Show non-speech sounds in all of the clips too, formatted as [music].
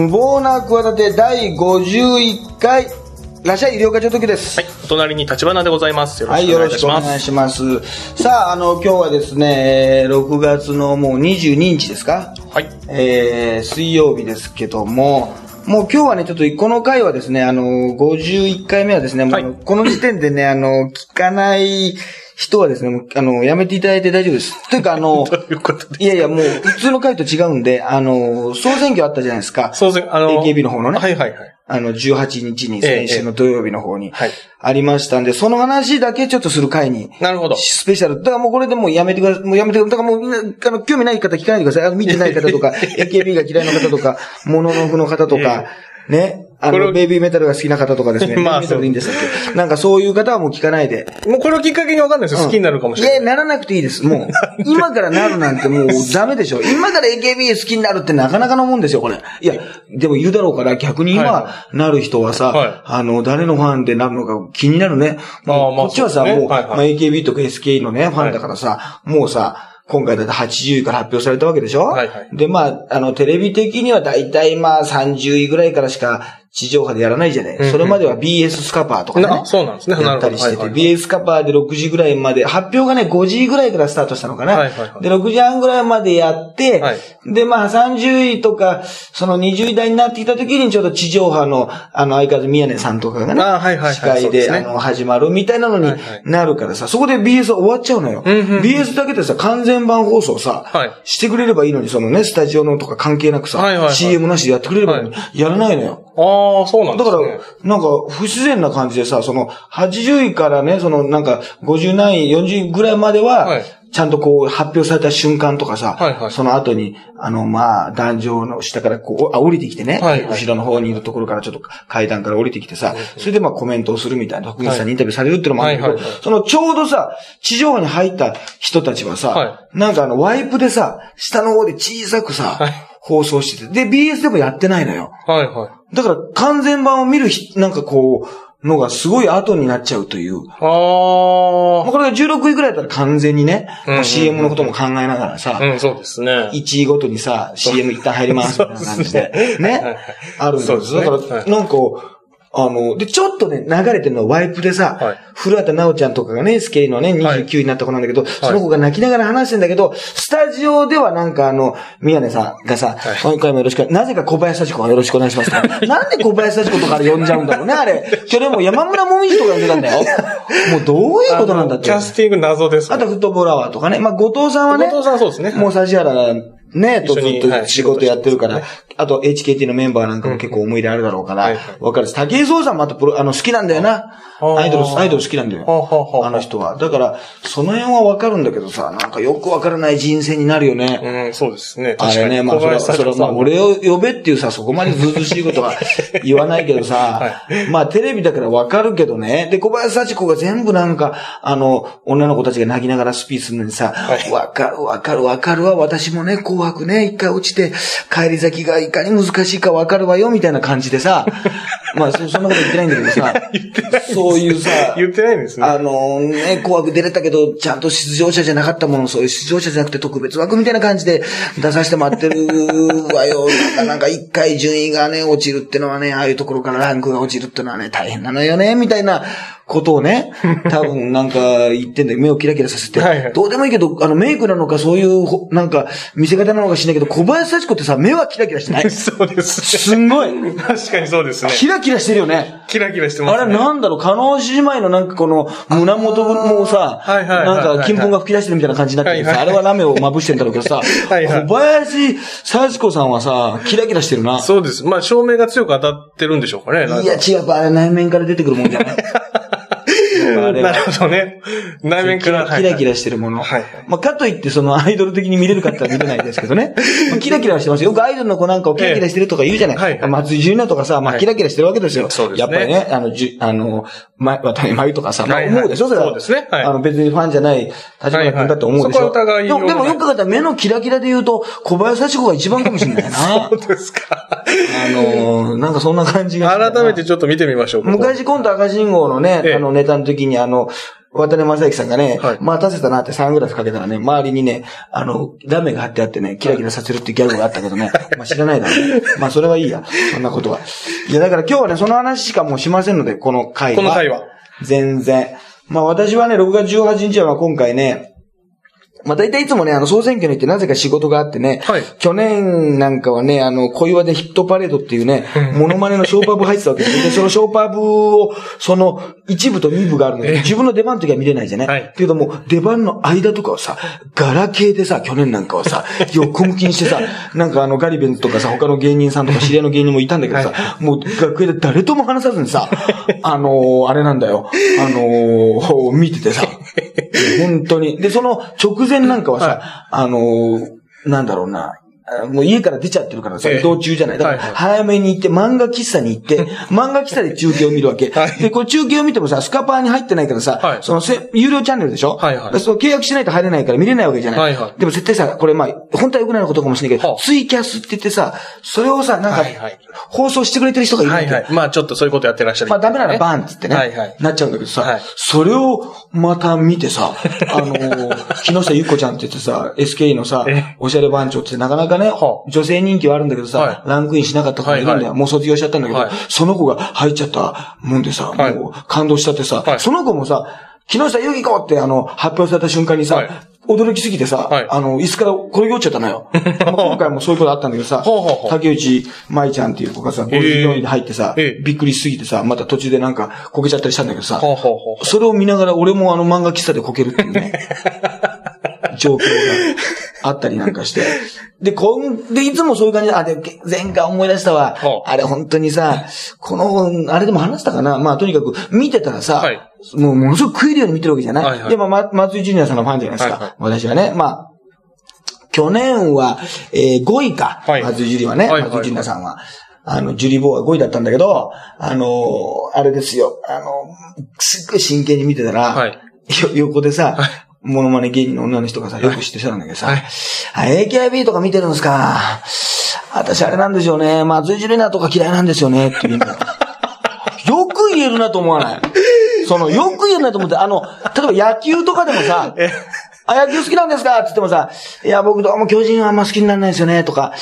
無謀な企て第51回、らっしゃい、医療課長時です。はい。お隣に立花でございます。よろはい、しくおよろしくお願いいたします。願いします。さあ、あの、今日はですね、えー6月のもう22日ですか？はい。えー、水曜日ですけども、もう今日はね、ちょっとこの回はですね、あの、51回目はですね、もう、はいこの時点でね、あの、聞かない人はですね、もうあの、やめていただいて大丈夫です。[laughs] というか、あの、ということで。いやいや、もう、普通の回と違うんで、あの、総選挙あったじゃないですか。そうですね。あの、AKB の方のねはいはいはい。あの、18日に、ええ先週の土曜日の方に、はいありましたんで、その話だけちょっとする回に、なるほど。スペシャル。だからもうこれでもうやめてください。もうやめてください。だからもうみんな、あの、興味ない方聞かないでください。あの、見てない方とか、[laughs] AKB が嫌いな方とか、モノノフの方とか、ね。あの、ベイビーメタルが好きな方とかですね。[laughs] まあベイビーメタルでいいんでしたっけなんかそういう方はもう聞かないで。もうこれをきっかけにわかんないですよ。好きになるかもしれない。いや、ならなくていいです。もう、[laughs] 今からなるなんてもうダメでしょ。今から AKB 好きになるってなかなかのもんですよ、これ。いや、でもいるだろうから逆にはい今はなる人はさ、はいあの、誰のファンでなるのか気になるね。まあこっちはさ、もう、AKB とか SK のね、ファンだからさ、もうさ、今回だって80位から発表されたわけでしょはいはいで、まあ、あの、テレビ的にはだいたいまあ30位ぐらいからしか地上波でやらないじゃない。んうん。それまでは BS スカパーとかね。なそうなんですね。やったりしてて、BS カパーで6時ぐらいまで、発表がね、5時ぐらいからスタートしたのかな。はいはいはい。で、6時半ぐらいまでやって、はい。で、まあ30位とか、その20位台になってきた時にちょっと地上波の、あの、相変わらず宮根さんとかがね、あはいはいはい。司会で、ね。あの、始まるみたいなのになるからさ、そこで BS は終わっちゃうのよ。うんうんうん。BS だけでさ、完全版放送さ、はい。してくれればいいのに、そのね、スタジオのとか関係なくさ、はいはいはい。CM なしでやってくれればいいのに、やらないのよ。ああ、そうなんでだからすね。、なんか、不自然な感じでさ、その、80位からね、その、なんか、50何位、40位ぐらいまでは、はい。ちゃんとこう、発表された瞬間とかさ、はいはい。その後に、あの、まあ、壇上の下からこう、あ、降りてきてね、はいはい。後ろの方にいるところからちょっと階段から降りてきてさ、それでまあコメントをするみたいな、徳光さんにインタビューされるっていうのもあるけど、はいはい。はいそのちょうどさ、地上波に入った人たちはさ、はなんかあの、ワイプでさ、下の方で小さくさ、はい放送してて、で、BS でもやってないのよ。はいはい。だから完全版を見るひ、なんかこう、のがすごい後になっちゃうという。まあ、あこれが16位ぐらいだったら完全にね、うんうんうん CM のことも考えながらさ、あ。うん、そうですね。1位ごとにさ、CM 一旦入りますみたいな感じで、そうですねはいはいね、あるんですよ。そうですねだから、はいなんか、あの、で、ちょっとね、流れてるのはワイプでさ、はい古畑直ちゃんとかがね、SK のね、29位になった子なんだけど、その子が泣きながら話してんだけど、スタジオではなんかあの、宮根さんがさ、はい今回もよろしく、なぜか小林幸子がよろしくお願いします。[laughs] なんで小林幸子とかで呼んじゃうんだろうね、あれ。それも山村もみじとか呼んでたんだよ。[laughs] もうどういうことなんだって。キャスティング謎ですね。あとフットボールアワーとかね。まあ、後藤さんはね、後藤さんはそうですねもう指原がね、とずっと仕事やってるから、仕あと HKT のメンバーなんかも結構思い入れあるだろうからわかるし、竹井壮さんもあとプロ、あの、好きなんだよな。アイドル、アイドル好きなんだよ。はあの人は。だから、その辺はわかるんだけどさ、なんかよくわからない人生になるよね。うん、そうですね。確かに。あれね、まあ、それは、それは、まあ、俺を呼べっていうさ、そこまでずうずうしいことは [laughs] 言わないけどさ、まあ、テレビだからわかるけどね。で、小林幸子が全部なんか、あの、女の子たちが泣きながらスピーチするのにさ、はいわかる、わかる、わかるわ、私もね、紅白ね、一回落ちて、帰り先がいかに難しいかわかるわよ、みたいな感じでさ、[laughs] まあ、そそんなこと言ってないんだけどさ、そういうさ、言ってないんですね。あのね、紅白出れたけど、ちゃんと出場者じゃなかったもの、そういう出場者じゃなくて特別枠みたいな感じで出させてもらってるわよ。なんか、なんか一回順位がね、落ちるってのはね、ああいうところからランクが落ちるってのはね、大変なのよね、みたいなことをね、[laughs] 多分なんか言ってんだけど、目をキラキラさせて、はいはいどうでもいいけど、あの、メイクなのか、そういうほ、なんか、見せ方なのか知らないけど、小林幸子ってさ、目はキラキラしてない [laughs] そうですすんごい。ね。確かにそうですね。キラキラしてるよね。キラキラしてますあね。れなんだろう、加納姉妹のなんかこの胸元もさ、はいはいはいはいなんか金粉が吹き出してるみたいな感じになってるさ、はいはいあれはラメをまぶしてんだろうけどさ、はいはい小林幸子さんはさ、キラキラしてるな。そうです。まあ、照明が強く当たってるんでしょうかね。なんかいや、違う、あれ内面から出てくるもんじゃない [laughs] あれはなるほどね。内面から。キラキラ。ラしてるもの。はいまあ、かといって、そのアイドル的に見れるかって言ったら見れないですけどね。[laughs] まあキラキラはしてますよ。よくアイドルの子なんかをキラキラしてるとか言うじゃない。はいはい松井純奈とかさ、まあ、はいキラキラしてるわけですよ。そうですねやっぱりね、あの、じゅ、あの、ま、渡辺真由とかさ、まあ、思うでしょ？それは。そうですねはいあの、別にファンじゃない立花君だって思うでしょ？そこは疑いでもよく考えたら目のキラキラで言うと、小林幸子が一番かもしれないな。[laughs] そうですか。あの、なんかそんな感じが改めてちょっと見てみましょうか。昔コント赤信号のね、ええあのネタの時にあの、渡辺正行さんがね、はい待たせたなってサングラスかけたらね、周りにね、あの、ラメが貼ってあってね、キラキラさせるってギャグがあったけどね、[laughs] まあ知らないだろうね。まあそれはいいや、そんなことは。いやだから今日はね、その話しかもうしませんので、この回は。この回は。全然。まあ私はね、6月18日は今回ね、まあ大体いつもね、あの総選挙に行ってなぜか仕事があってね、はい。去年なんかはね、あの、小岩でヒットパレードっていうね、モノマネのショーパブ入ってたわけ。です。で、そのショーパブを、その一部と二部があるので、自分の出番の時は見れないじゃない、はい。けども、出番の間とかはさ、ガラケーでさ、去年なんかはさ、横向きにしてさ、なんかあのガリベンズとかさ、他の芸人さんとか知り合いの芸人もいたんだけどさ、もう楽屋で誰とも話さずにさ、あのーあれなんだよ、あのー見ててさ、本当に。で、その直前なんかはさ、あのーなんだろうな、あもう家から出ちゃってるからさ、ええ移動中じゃない。だから早めに行って漫画喫茶に行って、[laughs] 漫画喫茶で中継を見るわけ。はいで、これ中継を見てもさ、スカパーに入ってないからさ、はいそのせ有料チャンネルでしょ？はいはいでその契約しないと入れないから見れないわけじゃない。はいはいでも絶対さ、これまあ、本当は良くないことかもしれないけど、はあツイキャスって言ってさ、それをさ、なんか、放送してくれてる人がいる。はいはい。まあちょっとそういうことやってらっしゃる。まあダメならバーンって言ってね、はいはい。なっちゃうんだけどさ、はいそれをまた見てさ、あのー木下ゆっこちゃんって言ってさ、SK のさえ、おしゃれ番長ってなかなかね、はあ女性人気はあるんだけどさ、はい。ランクインしなかった子がいるんだよ。もう卒業しちゃったんだけど、はい。その子が入っちゃったもんでさ、はい。もう感動しちゃってさ、はい。その子もさ、木下ゆき子ってあの、発表された瞬間にさ、はい。驚きすぎてさ、はい。あの、椅子から転げ落ちちゃったのよ。ま [laughs] あ今回もそういうことあったんだけどさ、竹内舞ちゃんっていう子がさ、ゴー。ルデン病院に入ってさ、ええ。びっくりしすぎてさ、また途中でなんかこけちゃったりしたんだけどさ。それを見ながら俺もあの漫画喫茶でこけるっていうね、[laughs] 状況があったりなんかして。[laughs] で、こん、で、いつもそういう感じで、あ、で、前回思い出したわあれ本当にさ、この、あれでも話したかなまあとにかく見てたらさ、はいもうものすごく食えるように見てるわけじゃない、はいはいで、ま松井ジュニアさんのファンじゃないですか。はいはい私はね。まあ、去年は、えー、5位か。はい松井ジュリはね。は松井ジュニアさんは。あの、ジュリボーは5位だったんだけど、あのーあれですよ。あの、すっごい真剣に見てたら、はい。よ [laughs] 横でさ、モノマネ芸人の女の人がさ、よく知ってたんだけどさ、はいあ AKB とか見てるんですか？私あれなんですよね。松井ジュリナとか嫌いなんですよね。って言うんだよ。[laughs] よく言えるなと思わない？その、よく言えるなと思って、あの、例えば野球とかでもさ、あ、野球好きなんですか？って言ってもさ、いや、僕どうも巨人はあんま好きにならないですよね、とか、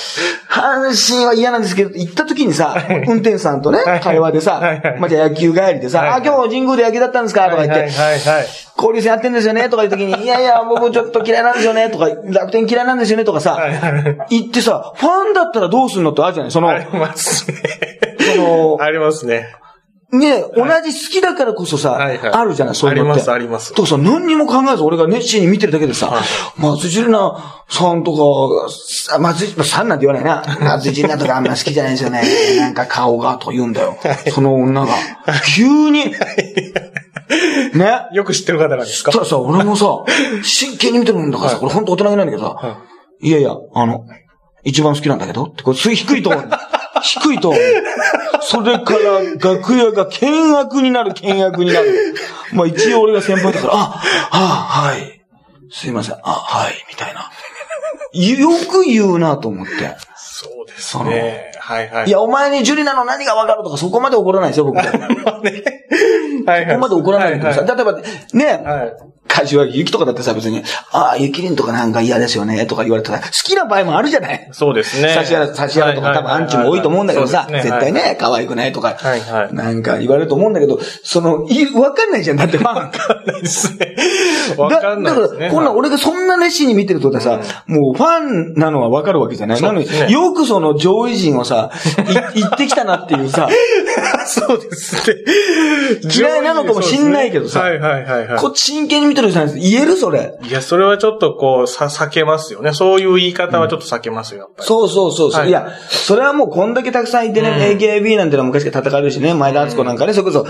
阪神は嫌なんですけど、行った時にさ、運転手さんとね、会話でさまあ、じゃあ野球帰りでさ、あ、今日神宮で野球だったんですか？とか言って、はいはいはい。交流戦やってんですよね？とかいう時に、いやいや、僕ちょっと嫌いなんですよね？とか、楽天嫌いなんですよね？とかさ、言ってさ、ファンだったらどうすんのってあるじゃない？その、ありますね。その、ありますね。ね、同じ好きだからこそさ、はいはいあるじゃないそういうのって。ありますありますとかさ、何にも考えず俺が熱心に見てるだけでさ、松井樹里奈さんとか、さ松井、さんなんて言わないな。[laughs] 松井樹里奈とかあんま好きじゃないんですよね。[laughs] なんか顔がと言うんだよ。その女が。急に。ね。よく知ってる方なんですか？たださ、俺もさ、真剣に見てるもんだからさ、これ本当大人げないんだけどさ、いやいや、あの、一番好きなんだけどって、これ低いトーン。低いトーン。それから楽屋が険悪になる、険悪になる。まあ一応俺が先輩だから、あ、あ、はい。すいません、あ、はい、みたいな。よく言うなと思って。そうですね。はいはい。いや、お前にジュリナの何がわかるとかそこまで怒らないですよ、僕。[laughs] こはいはい。こまで怒らないけどさ、は例えば、ね、はい。柏木ゆきとかだってさ、別に、ああ、ゆきりんとかなんか嫌ですよね、とか言われたら、好きな場合もあるじゃないそうですね。差し原、差し原とか多分アンチも多いと思うんだけどさ、絶対ね、可愛くないとか、はいはいなんか言われると思うんだけど、その、いわかんないじゃん、だってファン。わかんないですね。わかんない。だだから、こんなん俺がそんな熱心に見てるとさ、もうファンなのはわかるわけじゃない。なのに、よくその上位陣をさ、い [laughs] 行ってきたなっていうさ、そうですね。嫌いなのかもしんないけどさはいはいはいはい。こっち真剣に見てる人なんです。言えるそれ。いや、それはちょっとこう、さ、避けますよね。そういう言い方はちょっと避けますよ、やっぱり。そうそうそうそう、はいい。や、それはもうこんだけたくさんいてね、AKB なんてのは昔から叩かれるしね、前田敦子なんかね、それこそ、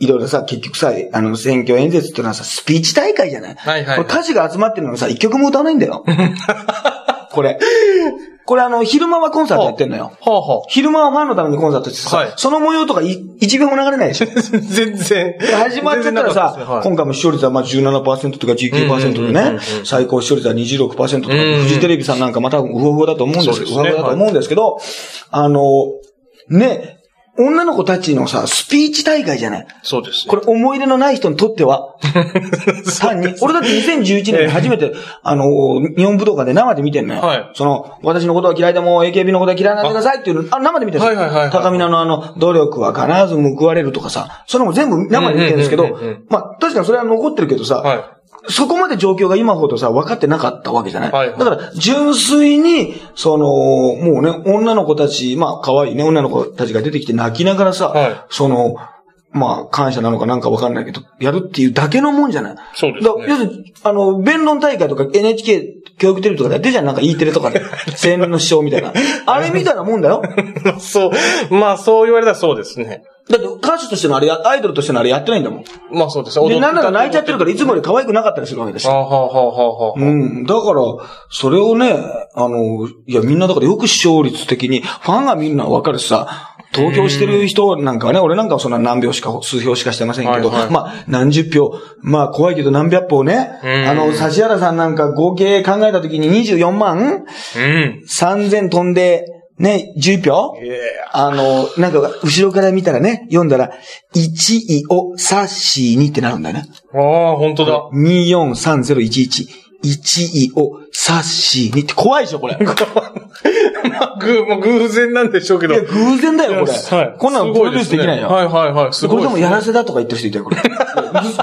いろいろさ、結局さ、あの、選挙演説っていうのはさ、スピーチ大会じゃない？はいはいこれ歌詞が集まってるのがさ、一曲も歌わないんだよ。[laughs] これ。これあの、昼間はコンサートやってんのよ。ほう。ほ昼間はファンのためにコンサートしてさ、はい。その模様とかい一秒も流れないでしょ。う。全然。で始まっちゃったらさ、はい。今回も視聴率はまあ17%とか19%でね。最高視聴率は26%とか、フジテレビさんなんかまたウホウホだと思うんです。けど、だと思うんですけど、あの、ね、女の子たちのさ、スピーチ大会じゃない？そうですね。これ思い出のない人にとっては、[laughs] 単に、俺だって2011年に初めて、あの、日本武道館で生で見てんのよ。はいその、私のことは嫌いでも AKB のことは嫌いなんでくださいっていうの、あ、生で見てる。はいはいはいはい高見菜のあの、努力は必ず報われるとかさ、それも全部生で見てるんですけどまあ、確かにそれは残ってるけどさ、はい。そこまで状況が今ほどさ、分かってなかったわけじゃない。はいはいだから、純粋に、その、もうね、女の子たち、まあ、可愛いね、女の子たちが出てきて泣きながらさ、はいその、まあ、感謝なのかなんか分かんないけど、やるっていうだけのもんじゃない。そうですね要するに、あの、弁論大会とか NHK 教育テレビとかでやってるじゃん、なんか E テレとかで。青年の師匠みたいな。あれみたいなもんだよ。[laughs] そう、まあそう言われたらそうですね。だって歌手としてのあれや、アイドルとしてのあれやってないんだもん。まあそうですね。で、なんなら泣いちゃってるから、いつもより可愛くなかったりするわけだし。あははははうん。だから、それをね、あの、いや、みんなだからよく視聴率的に、ファンが見るのはわかるしさ、投票してる人なんかはね、俺なんかはそんな何票しか、数票しかしてませんけど、はいはいまあ、何十票、まあ、怖いけど何百票ね、うんあの、指原さんなんか合計考えた時に24万うん。3000飛んで、ね、11票あの、なんか、後ろから見たらね、読んだら、1位をサッシーにってなるんだよね。ああ、本当だ。243011。1位をサッシーにって怖いでしょ、これ。[laughs] いまあ、ぐ、もう偶然なんでしょうけど。や、偶然だよ、これ。はい。こんなのプロデュースできないよ。はいはいはい。すこごいすね。れでもやらせだとか言ってる人いたよ、これ。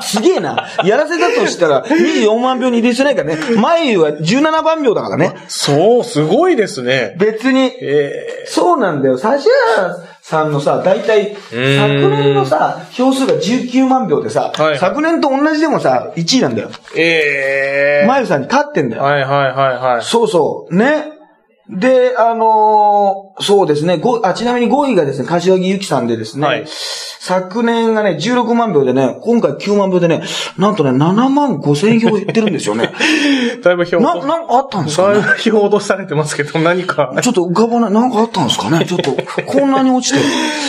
すげえな。やらせだとしたら、24万票に入れてないからね。前は17万票だからね。そう、すごいですね。別に。えそうなんだよ。指原さんのさ、大体、昨年のさ、票数が19万票でさ、はい昨年と同じでもさ、1位なんだよ。ー、ええまゆさんに勝ってんだよ。はいはいはいはい。そうそう。ね。で、あのーそうですね。ごあ、ちなみに5位がですね、柏木由紀さんでですね、はい昨年がね、16万票でね、今回9万票でね、なんとね、7万5千票減ってるんですよね。[laughs] だいぶ票な、なんかあったんですかね？だいぶ票落とされてますけど、何か。ちょっと浮かばない。なんかあったんですかね？[laughs] ちょっと、こんなに落ちてる。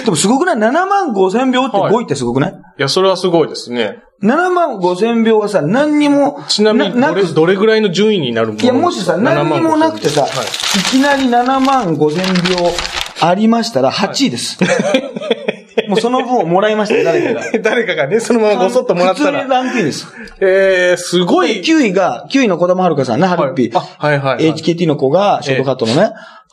でもすごくない ?7 万5千票ってはい5位ってすごくない、いや、それはすごいですね。?7 万5千票がさ、何にも、ちなみに、どれ、どれぐらいの順位になるもの？いや、もしさ、何にもなくてさ、はいい、きなり7万5千票ありましたら8位です。[laughs] もうその分をもらいましたよ、誰かが。[laughs] 誰かがね、そのままごそっともらった普通にら。ランクインです。えー、すごい。9位が、9位の小玉遥さんね、ハルピー。あ、はいはい、はい。HKT の子が、ショートカットのね、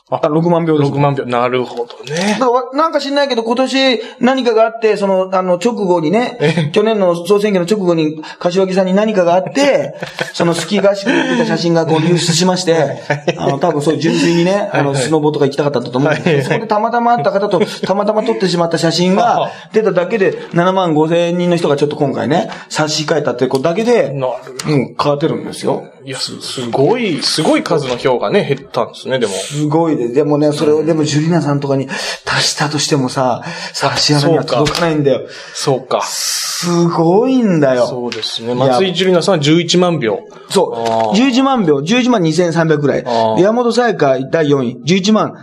あ6万票です。6万票。なるほどね。だからなんか知んないけど、今年何かがあって、その、あの、直後にね、去年の総選挙の直後に、柏木さんに何かがあって、[laughs] そのスキー合宿に行ってた写真がこう流出しまして、あの、多分そういう純粋にね、あの、スノボとか行きたかったんだと思うんですけど、そこでたまたま会った方と、たまたま撮ってしまった写真が [laughs] 出ただけで、7万5千人の人がちょっと今回ね、差し替えたってこだけで、うん、変わってるんですよ。いや、す、すごい、すごい数の票がね、減ったんですね、でも。すごいで、でもね、それをでもジュリナさんとかに足したとしてもさ、差し原には届かないんだよ。そうか。すごいんだよ。そうですね。松井樹里奈さんは11万票。そう。あー11万票、11万2300ぐらい。山本沙耶香第4位、11万、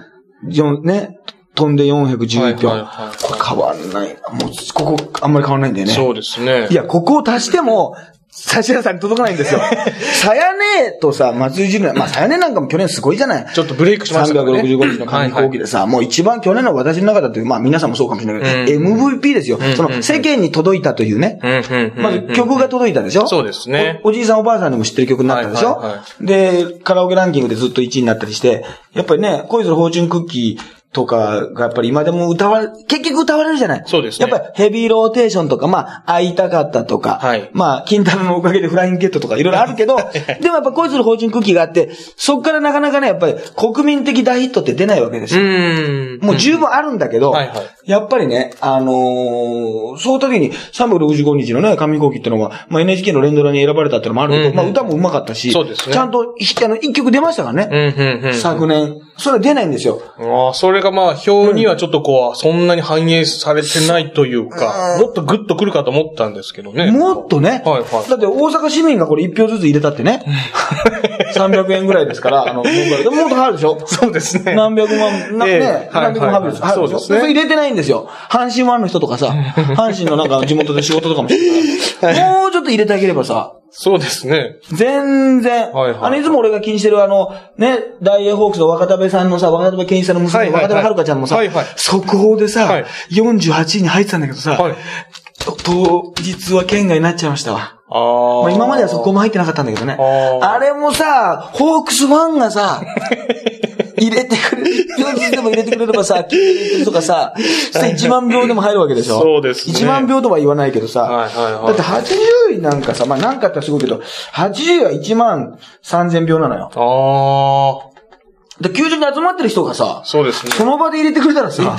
4ね、飛んで411票。はいはいはいこれ変わんない。もう、ここ、あんまり変わんないんだよね。そうですね。いや、ここを足しても、指原さんに届かないんですよ。[laughs] さやねとさ、松井樹里奈、まあ、さやねなんかも去年すごいじゃない？ちょっとブレイクしましたね。365日の紙飛行機でさ、もう一番去年の私の中だって、まあ皆さんもそうかもしれないけど、MVP ですよ。その世間に届いたというね。うんうんうん。まず曲が届いたでしょ？そうですねお。おじいさんおばあさんにも知ってる曲になったでしょ、はいはいはで、カラオケランキングでずっと1位になったりして、やっぱりね、恋するフォーチュンクッキーとかがやっぱり今でも歌われ、結局歌われるじゃない。そうですね。やっぱりヘビーローテーションとか、まあ、会いたかったとか、はい。まあ、金太郎のおかげでフライングゲットとかいろいろあるけど、[laughs] でもやっぱ恋するフォーチュンクッキーがあって、そっからなかなかね、やっぱり国民的大ヒットって出ないわけですうよ。ーん。もう十分あるんだけど、はいはいやっぱりね、あのーそういう時に365日のね、紙飛行機ってのは、まあ NHK の連ドラに選ばれたってのもあるけど、うんうんまあ歌も上手かったし、そうですね。ちゃんとひあの一曲出ましたからね、うんうんうん。昨年。それは出ないんですよ。ああ、それがまあ、票にはちょっとこう、そんなに反映されてないというか、もっとグッとくるかと思ったんですけどね。もっとね、はいはい。だって大阪市民がこれ1票ずつ入れたってね、[laughs] 300円ぐらいですから、あの、もっと入るでしょ。そうですね。何百万、な、ええ。ね、はい何百万入るでしょ。はい入るでしょ。そうですね。それ入れてないんですよ。阪神ファンの人とかさ、[laughs] 阪神のなんか地元で仕事とかもしてら、もうちょっと入れてあげればさ、そうですね。全然。はいはいあの、いつも俺が気にしてるあの、ね、大英ホークスの若田部さんのさ、若田部健一さんの娘の若田部遥香ちゃんもさ、はいはい速報でさ、はい48位に入ってたんだけどさ、はい。と当日は県外になっちゃいましたわ。ああ。まあ、今まではそこも入ってなかったんだけどね。あれもさ、ホークスファンがさ、[laughs] 入れてくれる、当日でも入れてくれればさ、[laughs] 聞いてくれてるとかさ、そして1万票でも入るわけでしょ？そうですね1万票とは言わないけどさ、はいはいはいだって80位なんかさ、まあなんかあったらすごいけど、80位は1万3000票なのよ。ああ。で、球場に集まってる人がさ、そうですね。その場で入れてくれたらさ、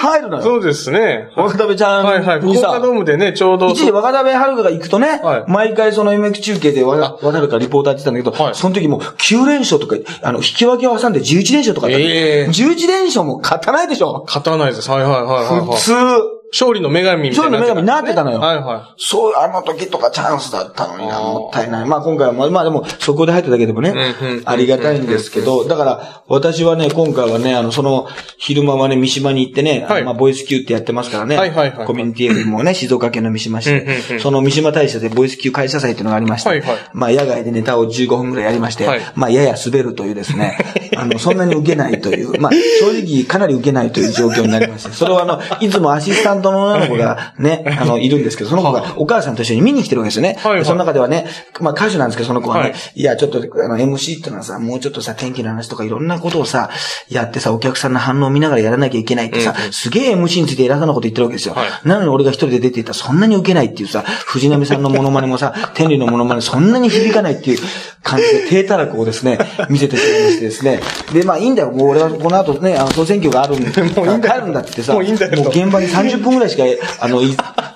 入るのよ。そうですね。若田部ちゃはいはい。福んにさ、岡ドームでね、ちょうど。一時若田部遥が行くとね、はい毎回その MX 中継でわ渡るからリポーターやってたんだけど、はいその時もう9連勝とか、あの、引き分けを挟んで11連勝とかあったのええ11連勝も勝たないでしょ勝たないです。はいはいはいはいはい。普通。勝利の女神みたいな。勝利の女神になってたのよ。はいはそう、あの時とかチャンスだったのにな、もったいない。まあ今回は、まあまあでも、そこで入っただけでもねありがたいんですけど、だから、私はね、今回はね、あの、その、昼間はね、三島に行ってね、はい。まあ、ボイス級ってやってますからね、はいはいはい。コミュニティ FM もね、静岡県の三島市うんうんうで、ん。その三島大社でボイス級会社祭っていうのがありまして、はいはい。まあ、野外でネタを15分くらいやりまして、はい。まあ、やや滑るというですね、[laughs] あの、そんなに受けないという、まあ、正直かなり受けないという状況になりまして、それはあの、いつもアシスタントの女の子がね、あの、いるんですけど、その子がお母さんと一緒に見に来てるわけですよね。はいはいでその中ではね、まあ歌手なんですけど、その子はね、はいい、や、ちょっと、あの、MC ってのはさ、もうちょっとさ、天気の話とかいろんなことをさ、やってさ、お客さんの反応を見ながらやらなきゃいけないってさ、すげえ MC について偉そうなこと言ってるわけですよ。はいなのに俺が一人で出ていったらそんなに受けないっていうさ、藤波さんのモノマネもさ、[laughs] 天理のモノマネそんなに響かないっていう感じで、低たらくをですね、見せてしまいましてですね。で、まあいいんだよ。もう俺はこの後ね、あの、総選挙があるんで、もういいんだ帰るんだって言ってさ、もういいんだよもう現場に30分ぐらいしか、あの、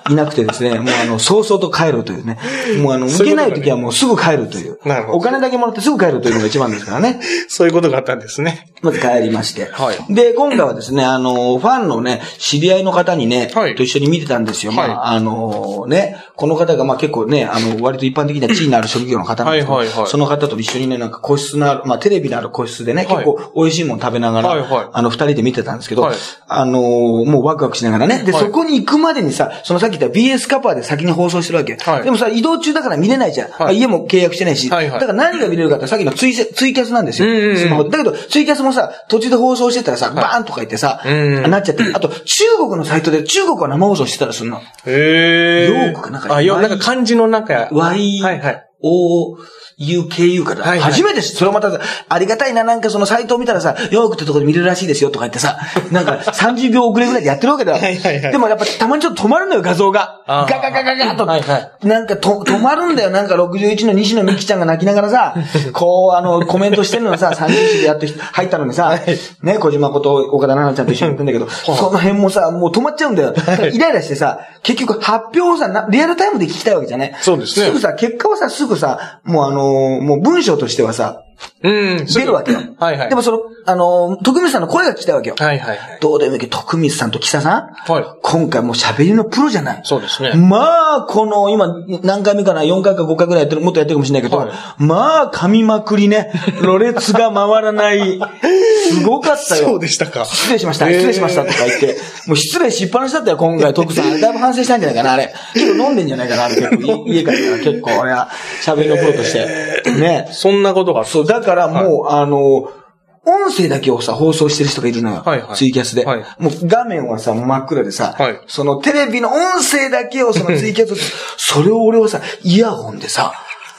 い [laughs] いなくてですね、もうあの、早々と帰るというね。もうあの、受けない時はもうすぐ帰るという。なるほどお金だけもらってすぐ帰るというのが一番ですからね。い。そういうことがあったんですね。まず帰りまして。はいで、今回はですね、あの、ファンのね、知り合いの方にね、はいと一緒に見てたんですよ。まはいあ、あの、ね、この方がまあ結構ね、あの、割と一般的には地位のある職業の方なんですけど、はいはいはいその方と一緒にね、なんか個室のある、まあテレビのある個室でね、はい結構美味しいもの食べながら、はいはいあの、二人で見てたんですけど、はいあの、もうワクワクしながらね、で、はいそこに行くまでにさ、そのさっき BS カパーで先に放送してるわけ。はいでもさ、移動中だから見れないじゃん。まあ家も契約してないし、はいはいだから何が見れるかってさっきのツイセツイキャスなんですよ。うんうんうんスマホでだけど、ツイキャスもさ、途中で放送してたらさ、バーンとか言ってさ、うんなっちゃって。あと、中国のサイトで、中国は生放送してたらすんの。へえ。ヨークかなんかあ、よ、なんか漢字のなんか。Y、はいはい。O、UKU から。はいはい初めて知それをまたさ、ありがたいな、なんかそのサイトを見たらさ、ヨークってとこで見れるらしいですよとか言ってさ、[laughs] なんか30秒遅れぐらいでやってるわけだよ。はいはいはいでもやっぱたまにちょっと止まるのよ、画像が。ガガガガガと。はいはなんかと止まるんだよ。なんか61の西野美紀ちゃんが泣きながらさ、[laughs] こう、あの、コメントしてるのにさ、30字でやって入ったのにさ、ね、小島こと岡田奈々ちゃんと一緒にやってんだけど、その辺もさ、もう止まっちゃうんだよ。イライラしてさ、結局発表をさ、なリアルタイムで聞きたいわけじゃね。そうですねすぐさ、結果をさ、すぐさ、もうあのーもう文章としてはさ、うん。出るわけよ。はいはい。でもその、あのー徳光さんの声が聞きたいわけよ。はいはいはい。どうでもいいけど、徳光さんと木佐さん？はい。今回もう喋りのプロじゃない。そうですね。まあ、この、今、何回目かな ?4 回か5回ぐらいやってる、もっとやってるかもしれないけど、はいまあ、噛みまくりね。ろれつが回らない。すごかったよ。そうでしたか。失礼しました、へー失礼しましたとか言って、もう失礼しっぱなしだったよ、今回、徳さん。だいぶ反省したんじゃないかな、あれ。結構飲んでんじゃないかな、あれ結構。い [laughs] 家帰ったら結構、俺は、喋りのプロとして。ね。そんなことがそう、だからもう、あの、音声だけをさ、放送してる人がいるのよ。はいはい。ツイキャスで。はい。もう画面はさ、真っ暗でさ、はい。そのテレビの音声だけをその [laughs] ツイキャス、それを俺はさ、イヤホンでさ、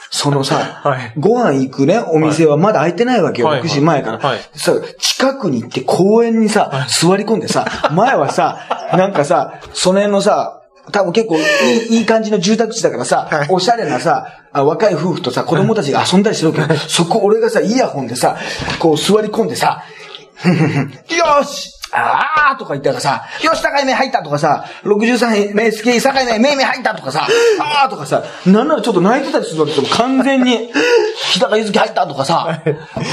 そのさ、はい。ご飯行くね、お店はまだ開いてないわけよ、はい。6時前から。はい。さ、近くに行って公園にさ、座り込んでさ、前はさ、なんかさ、その辺のさ、多分結構いいいい感じの住宅地だからさ、おしゃれなさ、あ若い夫婦とさ、子供たちが遊んだりしてるわけよ。そこ俺がさ、イヤホンでさ、こう座り込んでさ、[laughs] よーしあーとか言ったらさ、よし、高い目入ったとかさ、63名好き、高い目、目目入ったとかさ、[laughs] あーとかさ、なんならちょっと泣いてたりするわけですよ。完全に、日高ゆずき入ったとかさ、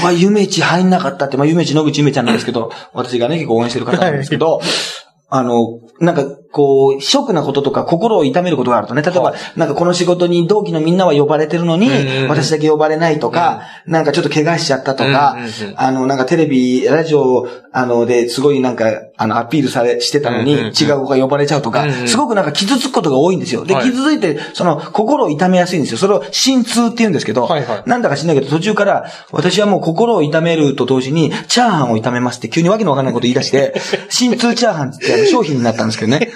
まあ、ゆめち入んなかったって、まあ、ゆめち野口ゆめちゃんなんですけど、私がね、結構応援してる方なんですけど、あの、なんか、こう、ショックなこととか、心を痛めることがあるとね、例えば、なんかこの仕事に同期のみんなは呼ばれてるのに私だけ呼ばれないとか、なんかちょっと怪我しちゃったとかあの、なんかテレビ、ラジオ、あの、で、すごいなんか、あの、アピールされ、してたのに、違う子が呼ばれちゃうとか、すごくなんか傷つくことが多いんですよ。で、はい。傷ついて、その、心を痛めやすいんですよ。それを心痛って言うんですけど、なんだか知んないけど、途中から、私はもう心を痛めると同時に、チャーハンを炒めますって急にわけのわかんないこと言い出して、[laughs] 心痛チャーハンって商品になったんですけどね。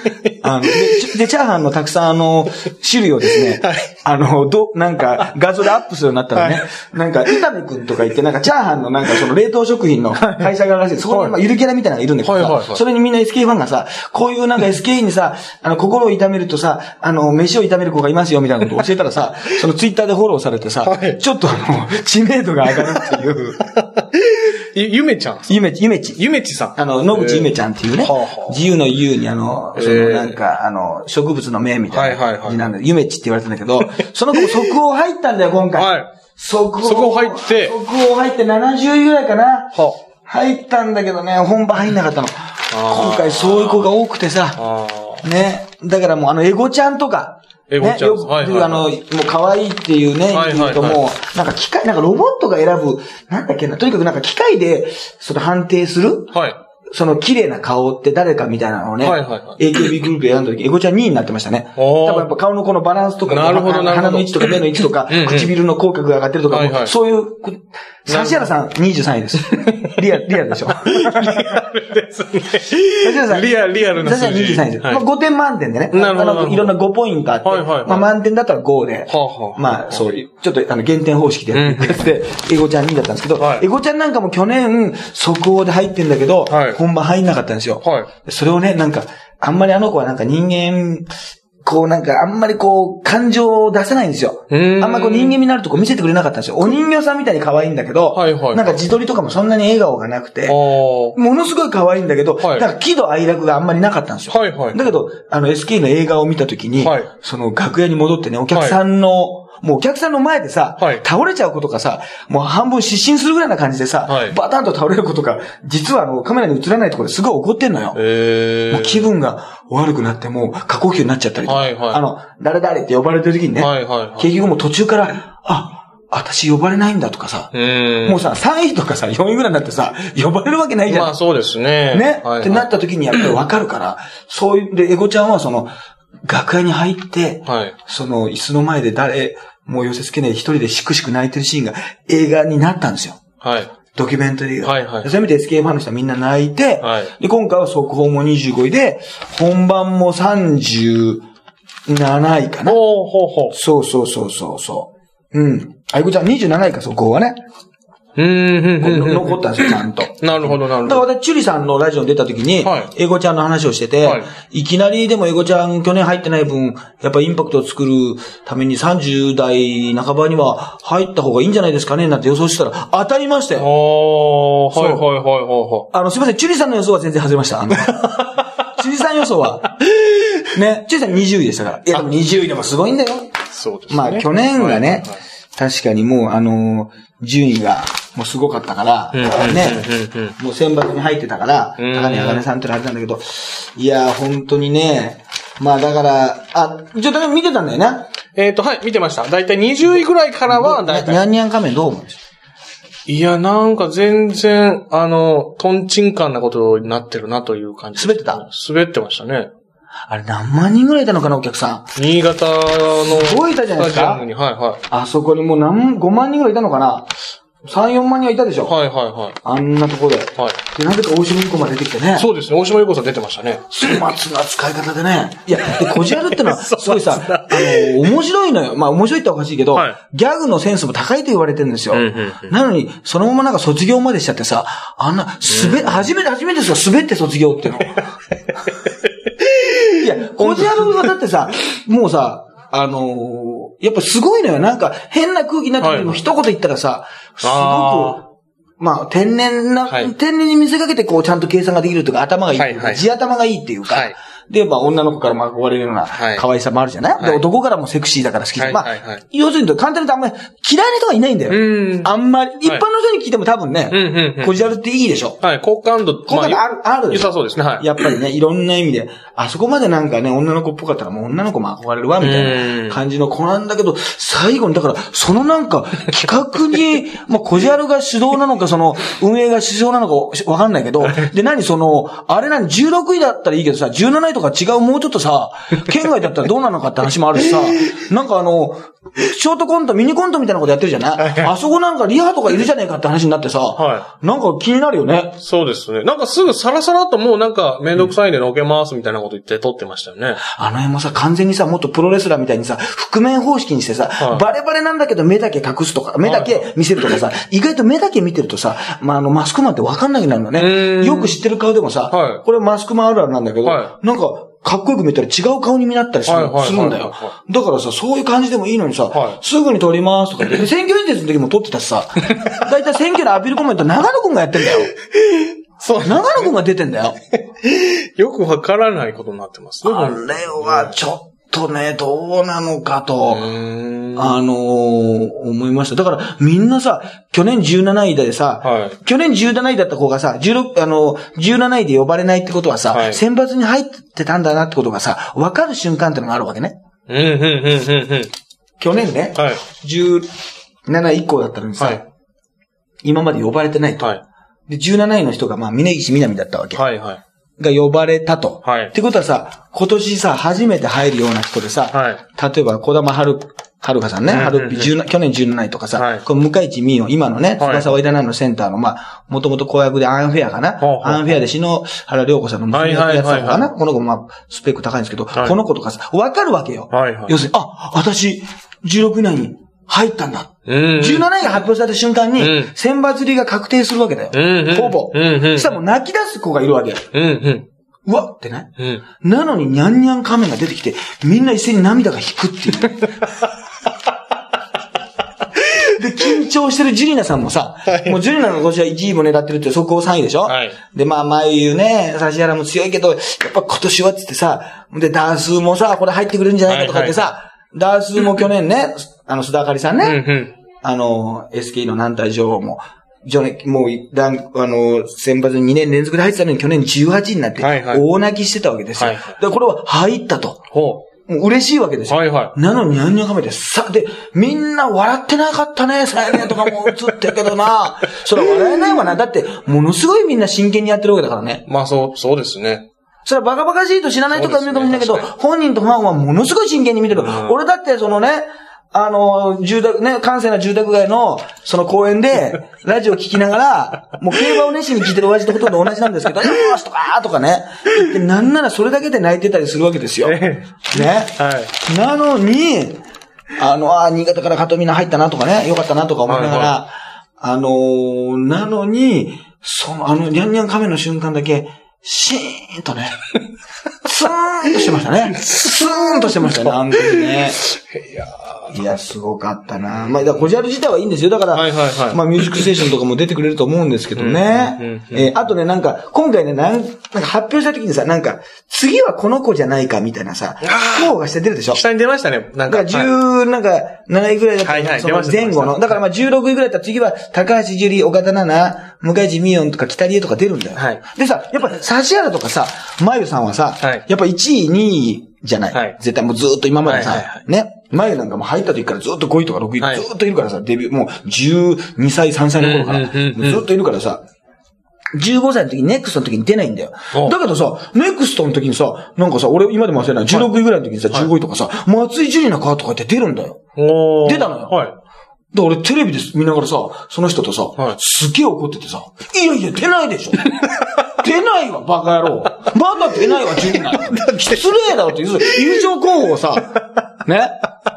あので、ちでチャーハンのたくさんあの、種類をですね、[laughs] あの、ど、なんか、画像でアップするようになったらね、なんか、伊丹くんとか言って、なんか、チャーハンのなんか、その冷凍食品の会社があるらしい。そこに、まあ、ゆるキャラみたいなのがいるんだけどさ、はいはいはい。それにみんな SK ファンがさ、こういうなんか SK にさ、あの、心を痛めるとさ、あの、飯を痛める子がいますよ、みたいなことを教えたらさ、そのツイッターでフォローされてさ、はい。ちょっとあの、知名度が上がるっていう、[laughs] ゆ、ゆめちゃん。ゆめち、ゆめち。ゆめちさん。あの、野口ゆめちゃんっていうね、はあはあ。自由のゆうにあの、そえのーなんか、あの、植物の芽みたいな字なんで、ゆめちって言われてんだけど、[laughs] その子も速報入ったんだよ、今回。はい。速報。速報入って速報入って70位ぐらいかな。は。入ったんだけどね、本場入んなかったの。ー今回そういう子が多くてさ、あね。だからもうあの、エゴちゃんとか、エゴちゃんはいはいはいあの、もう可愛いっていうね、はいはいもう、なんか機械、なんかロボットが選ぶ、なんだっけな、とにかくなんか機械で、その判定するあ。はい。その綺麗な顔って誰かみたいなのをね、はいはいはい AKB グループで選んだ時、エゴちゃん2位になってましたね。多分やっぱ顔のこのバランスとか、鼻の位置とか目の位置とかうんうん、唇の口角が上がってるとか、はいはいそういう、こ指原さん23位です。リアル、リアルでしょ。ですね。指原さん。リアル、リアルな指原。さん23位です。はいまあ5点満点でね。なるほどいろんな5ポイントあって、はいはいはいまあ満点だったら5で、はあはあまあそういう、ちょっとあの減点方式でやっていくやつで、エゴちゃん2位だったんですけど、はいエゴちゃんなんかも去年、速報で入ってんだけど、はい本番入んなかったんですよ。はい。それをね、なんか、あんまりあの子はなんか人間、こうなんかあんまりこう、感情を出せないんですよ。あんまこう人間味のあるとこ見せてくれなかったんですよ。お人形さんみたいに可愛いんだけど、はいはいなんか自撮りとかもそんなに笑顔がなくて、あものすごい可愛いんだけど、はいなんか喜怒哀楽があんまりなかったんですよ。はいはいだけど、あの SK の映画を見たときに、はいその楽屋に戻ってね、お客さんの、もうお客さんの前でさ、はい倒れちゃうことかさ、もう半分失神するぐらいな感じでさ、はいバタンと倒れることが、実はあのカメラに映らないところですごい怒ってんのよ。ええもう気分が悪くなって、もう過呼吸になっちゃったりとか。はいはいあの、誰々って呼ばれてる時にね、はいはいはい。結局もう途中から、あ、私呼ばれないんだとかさ。もうさ、3位とかさ、4位ぐらいになってさ、呼ばれるわけないじゃん。まあそうですね。ね、はいはいってなった時にやっぱりわかるから、そういう、で、エゴちゃんはその、楽屋に入って、はい。その椅子の前で誰もう寄せ付けない一人でしくしく泣いてるシーンが映画になったんですよ。はい。ドキュメンタリーが。はいはいでそれ見て SK ファンの人はみんな泣いて、はいで今回は速報も25位で、本番も37位かな。ほうほうほう。そうそうそうそうそう。うん。あいこちゃん27位か、速報はね。うーん、うん、うんうん。残ったんですよ、ちゃんと。なるほど、なるほど。だから私、チュリさんのラジオに出た時に、はいエゴちゃんの話をしてて、はいい、きなりでもエゴちゃん去年入ってない分、やっぱインパクトを作るために30代半ばには入った方がいいんじゃないですかねなんて予想してたら当たりましたああ、よ。はいはいはいはいはあの、すみません、チュリさんの予想は全然外れました。[laughs] チュリさん予想は、ね、チュリさん20位でしたから。いや、でも20位でもすごいんだよ。い。そうですね。まあ、去年がね、はいはいはい確かにもう、あのー順位がもうすごかったから、ねもう選抜に入ってたから、うん高根茜さんってのあれなんだけど、いやー、本当にね、まあだから、あ、ちょっとね、見てたんだよな。えっと、はい、見てました。だいたい20位ぐらいからは、だいたい。ニャンニャン仮面どう思う？んですかいや、なんか全然、あの、トンチンカンなことになってるなという感じ。滑ってた？滑ってましたね。あれ何万人ぐらいいたのかな、お客さん？新潟の、すごいいたじゃないですかはいはい。あそこにもう何、5万人ぐらいいたのかな？?3、4万人はいたでしょ。はいはいはい。あんなところで。はい。で、なぜか大島優子まで出てきてね。そうですね。大島優子さん出てましたね。粗末な使い方でね。いや、で、こじあるってのは、[laughs] すごいさ、あの、面白いのよ。まあ、面白いっておかしいけど、はいギャグのセンスも高いと言われてるんですよ。うんうんうんなのに、そのままなんか卒業までしちゃってさ、あんな、滑、初めて、初めてですよ、滑って卒業っていうの。[laughs] いや、こじあるはだってさ、もうさ、あのーやっぱすごいのよ。なんか、変な空気になった時もはい。一言言ったらさ、すごく、あまあ、天然な、はい。天然に見せかけてこう、ちゃんと計算ができるとか、頭がいいっていうか、はいはい。地頭がいいっていうか、はいで、まあ女の子からも憧れるようなはい可愛さもあるじゃない、で、はい男からもセクシーだから好きで。まあはいはいはい、要するに簡単に言うとあんまり嫌いな人がいないんだよ。うん。あんまり、一般の人に聞いても多分ね、うんうんうんコジュアルっていいでしょ。はい、好感度、好感度あるあるで良さそうですね、はい。やっぱりね、いろんな意味で、あそこまでなんかね、女の子っぽかったらもう女の子も憧れるわ、みたいな感じの子なんだけど、最後に、だから、そのなんか、[laughs] 企画に、まあ、コジャルが主導なのか、その、運営が主導なのかわかんないけど、で、何その、あれ何、16位だったらいいけどさ、17位とか違うもうちょっとさ、[laughs] 県外だったらどうなのかって話もあるしさ、なんかあの、ショートコント、ミニコントみたいなことやってるじゃない？あそこなんかリハとかいるじゃねえかって話になってさ、はなんか気になるよね。そうですね。なんかすぐサラサラともうなんかめんどくさいんでのけますみたいなこと言って撮ってましたよね。あの辺もさ、完全にさ、もっとプロレスラーみたいにさ、覆面方式にしてさ、はいバレバレなんだけど目だけ隠すとか、目だけ見せるとかさ、意外と目だけ見てるとさ、まあ、あの、マスクマンってわかんなくなるのね。んよく知ってる顔でもさ、はいこれマスクマンあるあるなんだけど、はなんか、かっこよく見たら違う顔になったりする,、んだよは。だからさ、そういう感じでもいいのにさ、はいすぐに撮りますとか [laughs] 選挙演説の時も撮ってたしさ、だいたい選挙のアピールコメント長野くんがやってんだよ。そう。長野くんが出てんだよ。[laughs] よくわからないことになってますね。あれはちょっとね、どうなのかと。あのー思いました。だから、みんなさ、去年17位でさ、はい。去年17位だった子がさ、16、あの、17位で呼ばれないってことはさ、はい選抜に入ってたんだなってことがさ、わかる瞬間ってのがあるわけね。うん、うん、うん、うん、うん。去年ね、はい。17位以降だったのにさ、はい。今まで呼ばれてないと。はい。で、17位の人が、まあ、峯岸みなみだったわけ。はい、はい。が呼ばれたと。はい。ってことはさ、今年さ、初めて入るような人でさ、はい。例えば、小玉はる、はるかさんね、うんうんうん。はるっぴ17去年17位とかさ、はい。この向井地美音、今のね、はい。翼はいらないのセンターの、まあ、もともと公約でアンフェアかな、アンフェアで篠原涼子さんの娘役やってたのかな、この子もまあ、スペック高いんですけど、はい。この子とかさ、わかるわけよ。はい、はい。要するに、あ、私、16位以内に入ったんだ。うんうん。17位が発表された瞬間にうん、選抜入りが確定するわけだよ。うんうんほぼ。うんうんそしたらもう泣き出す子がいるわけ。うん、うん。うわってね。うん。なのに、ニャンニャン仮面が出てきて、みんな一斉に涙が引くっていう。[laughs] で、緊張してるジュリナさんもさ、もうジュリナの今年は1位も狙ってるって速報3位でしょ？はいで、まあ、眉ね、指原も強いけど、やっぱ今年はっつってさ、で、ダースもさ、これ入ってくるんじゃないかとかってさ、ダースも去年ね、あの、須田あかりさんね、うん、うん。あの、SK の軟体女王も、去年、もう、だん、あの、選抜に2年連続で入ってたのに去年18位になって、大泣きしてたわけですよ。はいはいだからこれは入ったと。ほもう嬉しいわけですう。よ。はい、はい。なのに、ニャンニャンカメで、さ、で、みんな笑ってなかったね、さやねとかも映ってるけどな。[laughs] それは笑えないわな。だって、ものすごいみんな真剣にやってるわけだからね。まあ、そう、そうですね。それはバカバカしいと知らないとか見るかもしれないけど、ね本人とファンはものすごい真剣に見てる。ん俺だってそのね、あの、住宅、ね、閑静な住宅街の、その公園で、[laughs] ラジオ聞きながら、もう競馬を熱心に聞いてる親父とほとんど同じなんですけど、[laughs] よーしとかーとかね、言って、なんならそれだけで泣いてたりするわけですよ。ね。はい。なのに、あの、あー新潟から加藤みんな入ったなとかね、よかったなとか思いながら、はいあのーなのに、その、あの、ニャンニャン亀の瞬間だけ、シーンとね、[laughs] スーンとしてましたね。[laughs] スーンとしてましたね、あの時ね。いやいや、すごかったな。まあ、だコジャル自体はいいんですよ。だから、はいはいはいまあ、ミュージックステーションとかも出てくれると思うんですけどね。うんうんうんえーあとね、なんか、今回ね、なんなんか発表した時にさ、なんか、次はこの子じゃないかみたいなさ、候補がして出るでしょ。下に出ましたね。なんか。だから10、なんか、7位ぐらいだったら、はいはい前後の。だからまあ16位ぐらいだったら次は、高橋樹里、岡田奈々、向井地美音とか北里江とか出るんだよ。はいでさ、やっぱ、指原とかさ、まゆさんはさ、はいやっぱ1位、2位じゃない？はい絶対もうずーっと今までさ、はいはいはいね？まゆなんかもう入った時からずっと5位とか6位、はいずーっといるからさ、デビュー、もう12歳、3歳の頃から、うんうんずっといるからさ、15歳の時にネクストの時に出ないんだよ。おだけどさ、ネクストの時にさ、なんかさ、俺今でも忘れない。16位ぐらいの時にさ、15位とかさ、松井樹里奈かとか言って出るんだよ。出たのよはい。で、俺テレビで見ながらさ、その人とさ、はいすげえ怒っててさ、いやいや、出ないでしょ。[laughs] 出ないわ、バカ野郎。まだ出ないわ、ジュリナ。失礼だろって、要するに優勝候補をさ、ね？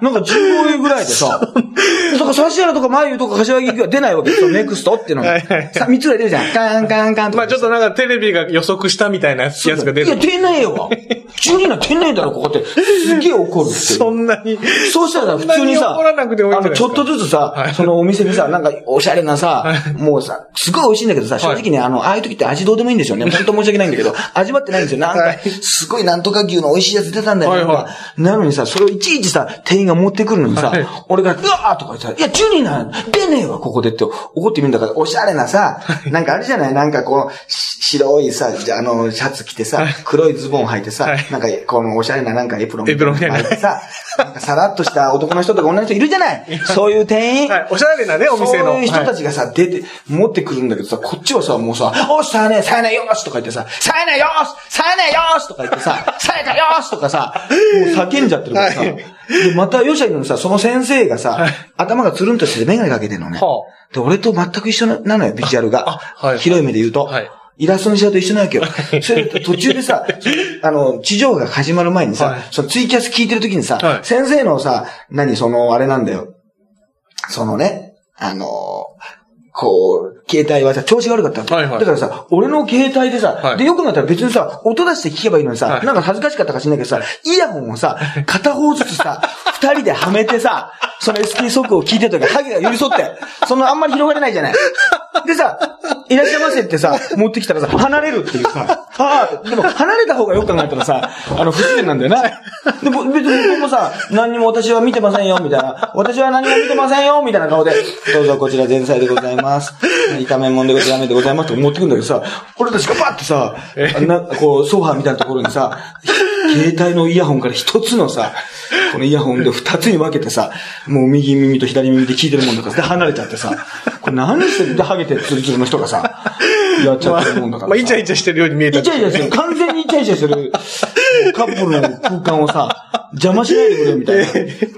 なんか15位ぐらいでさ、だから指原とか眉とか柏木が出ないわけですよ、[laughs] ネクストっていうのが。はいはいさ、3つぐらい出るじゃん。カンカンカンとか。まあちょっとなんかテレビが予測したみたいなやつが出いや、る。出ねえわ。12な出ねえだろ、ここって。すげえ怒るっていう。そんなに。そうしたら普通にそんなにさ、怒らなくてもいいんあの、じゃないですかちょっとずつさ、はいそのお店にさ、なんかおしゃれなさ、もうさ、すごい美味しいんだけどさ、正直ね、あの、ああいう時って味どうでもいいんですよね。[laughs] 本当申し訳ないんだけど、味わってないんですよ。なんかはい、すごいなんとか牛の美味しいやつ出たんだよ。はいはいなんかなのにさ、それをいちいちさ、店員が持ってくるのにさはい、俺が、うわーとか言ってさ、いや、12な、出ねえわ、ここでって怒ってみるんだから、おしゃれなさ、なんかあれじゃない？なんかこう、し白いさ、じゃああの、シャツ着てさ、黒いズボン履いてさはい、なんか、このおしゃれななんかエプロンエプロンみたいな。履いてさ、なんかさらっとした男の人とか女の人いるじゃない？そういう店員？はい。おしゃれなね、お店の。そういう人たはいちがさ、出て、持ってくるんだけどさ、こっちはさ、もうさ、おっさあね、さえないよーしとか言ってさ、さえないよーしさえないよーしとか言ってさ、さえたよーしとかさ、もう叫んじゃってるからさ、はいで、また、よしゃいのにさ、その先生がさ、頭がつるんとしててメガネかけてんのね。はで、俺と全く一緒なのよ、ビジュアルが。広い目で言うと。はいイラストにしちゃうと一緒なわけよ。それで途中でさ、[laughs] あの、地上が始まる前にさ、はいそのツイキャス聞いてる時にさ、はい先生のさ、何、その、あれなんだよ。そのね、あのこう、携帯はさ、調子が悪かったわけ。はいはい。だからさ、俺の携帯でさ、はい。で、よくなったら別にさ、音出して聞けばいいのにさ、はい。なんか恥ずかしかったかしんないけどさ、イヤホンをさ、片方ずつさ、[laughs] 二人ではめてさ、その ST 速を聞いてる時ハゲが寄り添って、そのあんまり広がれないじゃない。でさ、いらっしゃいませってさ、持ってきたらさ、離れるっていうさ、ああ、でも離れた方がよく考えたらさ、あの、不自然なんだよな。でも、別に僕もさ、何にも私は見てませんよ、みたいな。私は何も見てませんよ、みたいな顔で、どうぞこちら前菜でございます。炒め物でございますでございますって持ってくんだけどさ、俺たちがパッてさ、な、こう、ソファーみたいなところにさ、携帯のイヤホンから一つのさ、このイヤホンで二つに分けてさ、もう右耳と左耳で聞いてるもんだから、で、離れちゃってさ、これ何してるで、ハゲてツルツルの人がさ、やっちゃってるもんだからさ。まあ、イチャイチャしてるように見えたイチャイチャしてる。完全にイチャイチャしてる。カップルの空間をさ、邪魔しないでくれよみたいな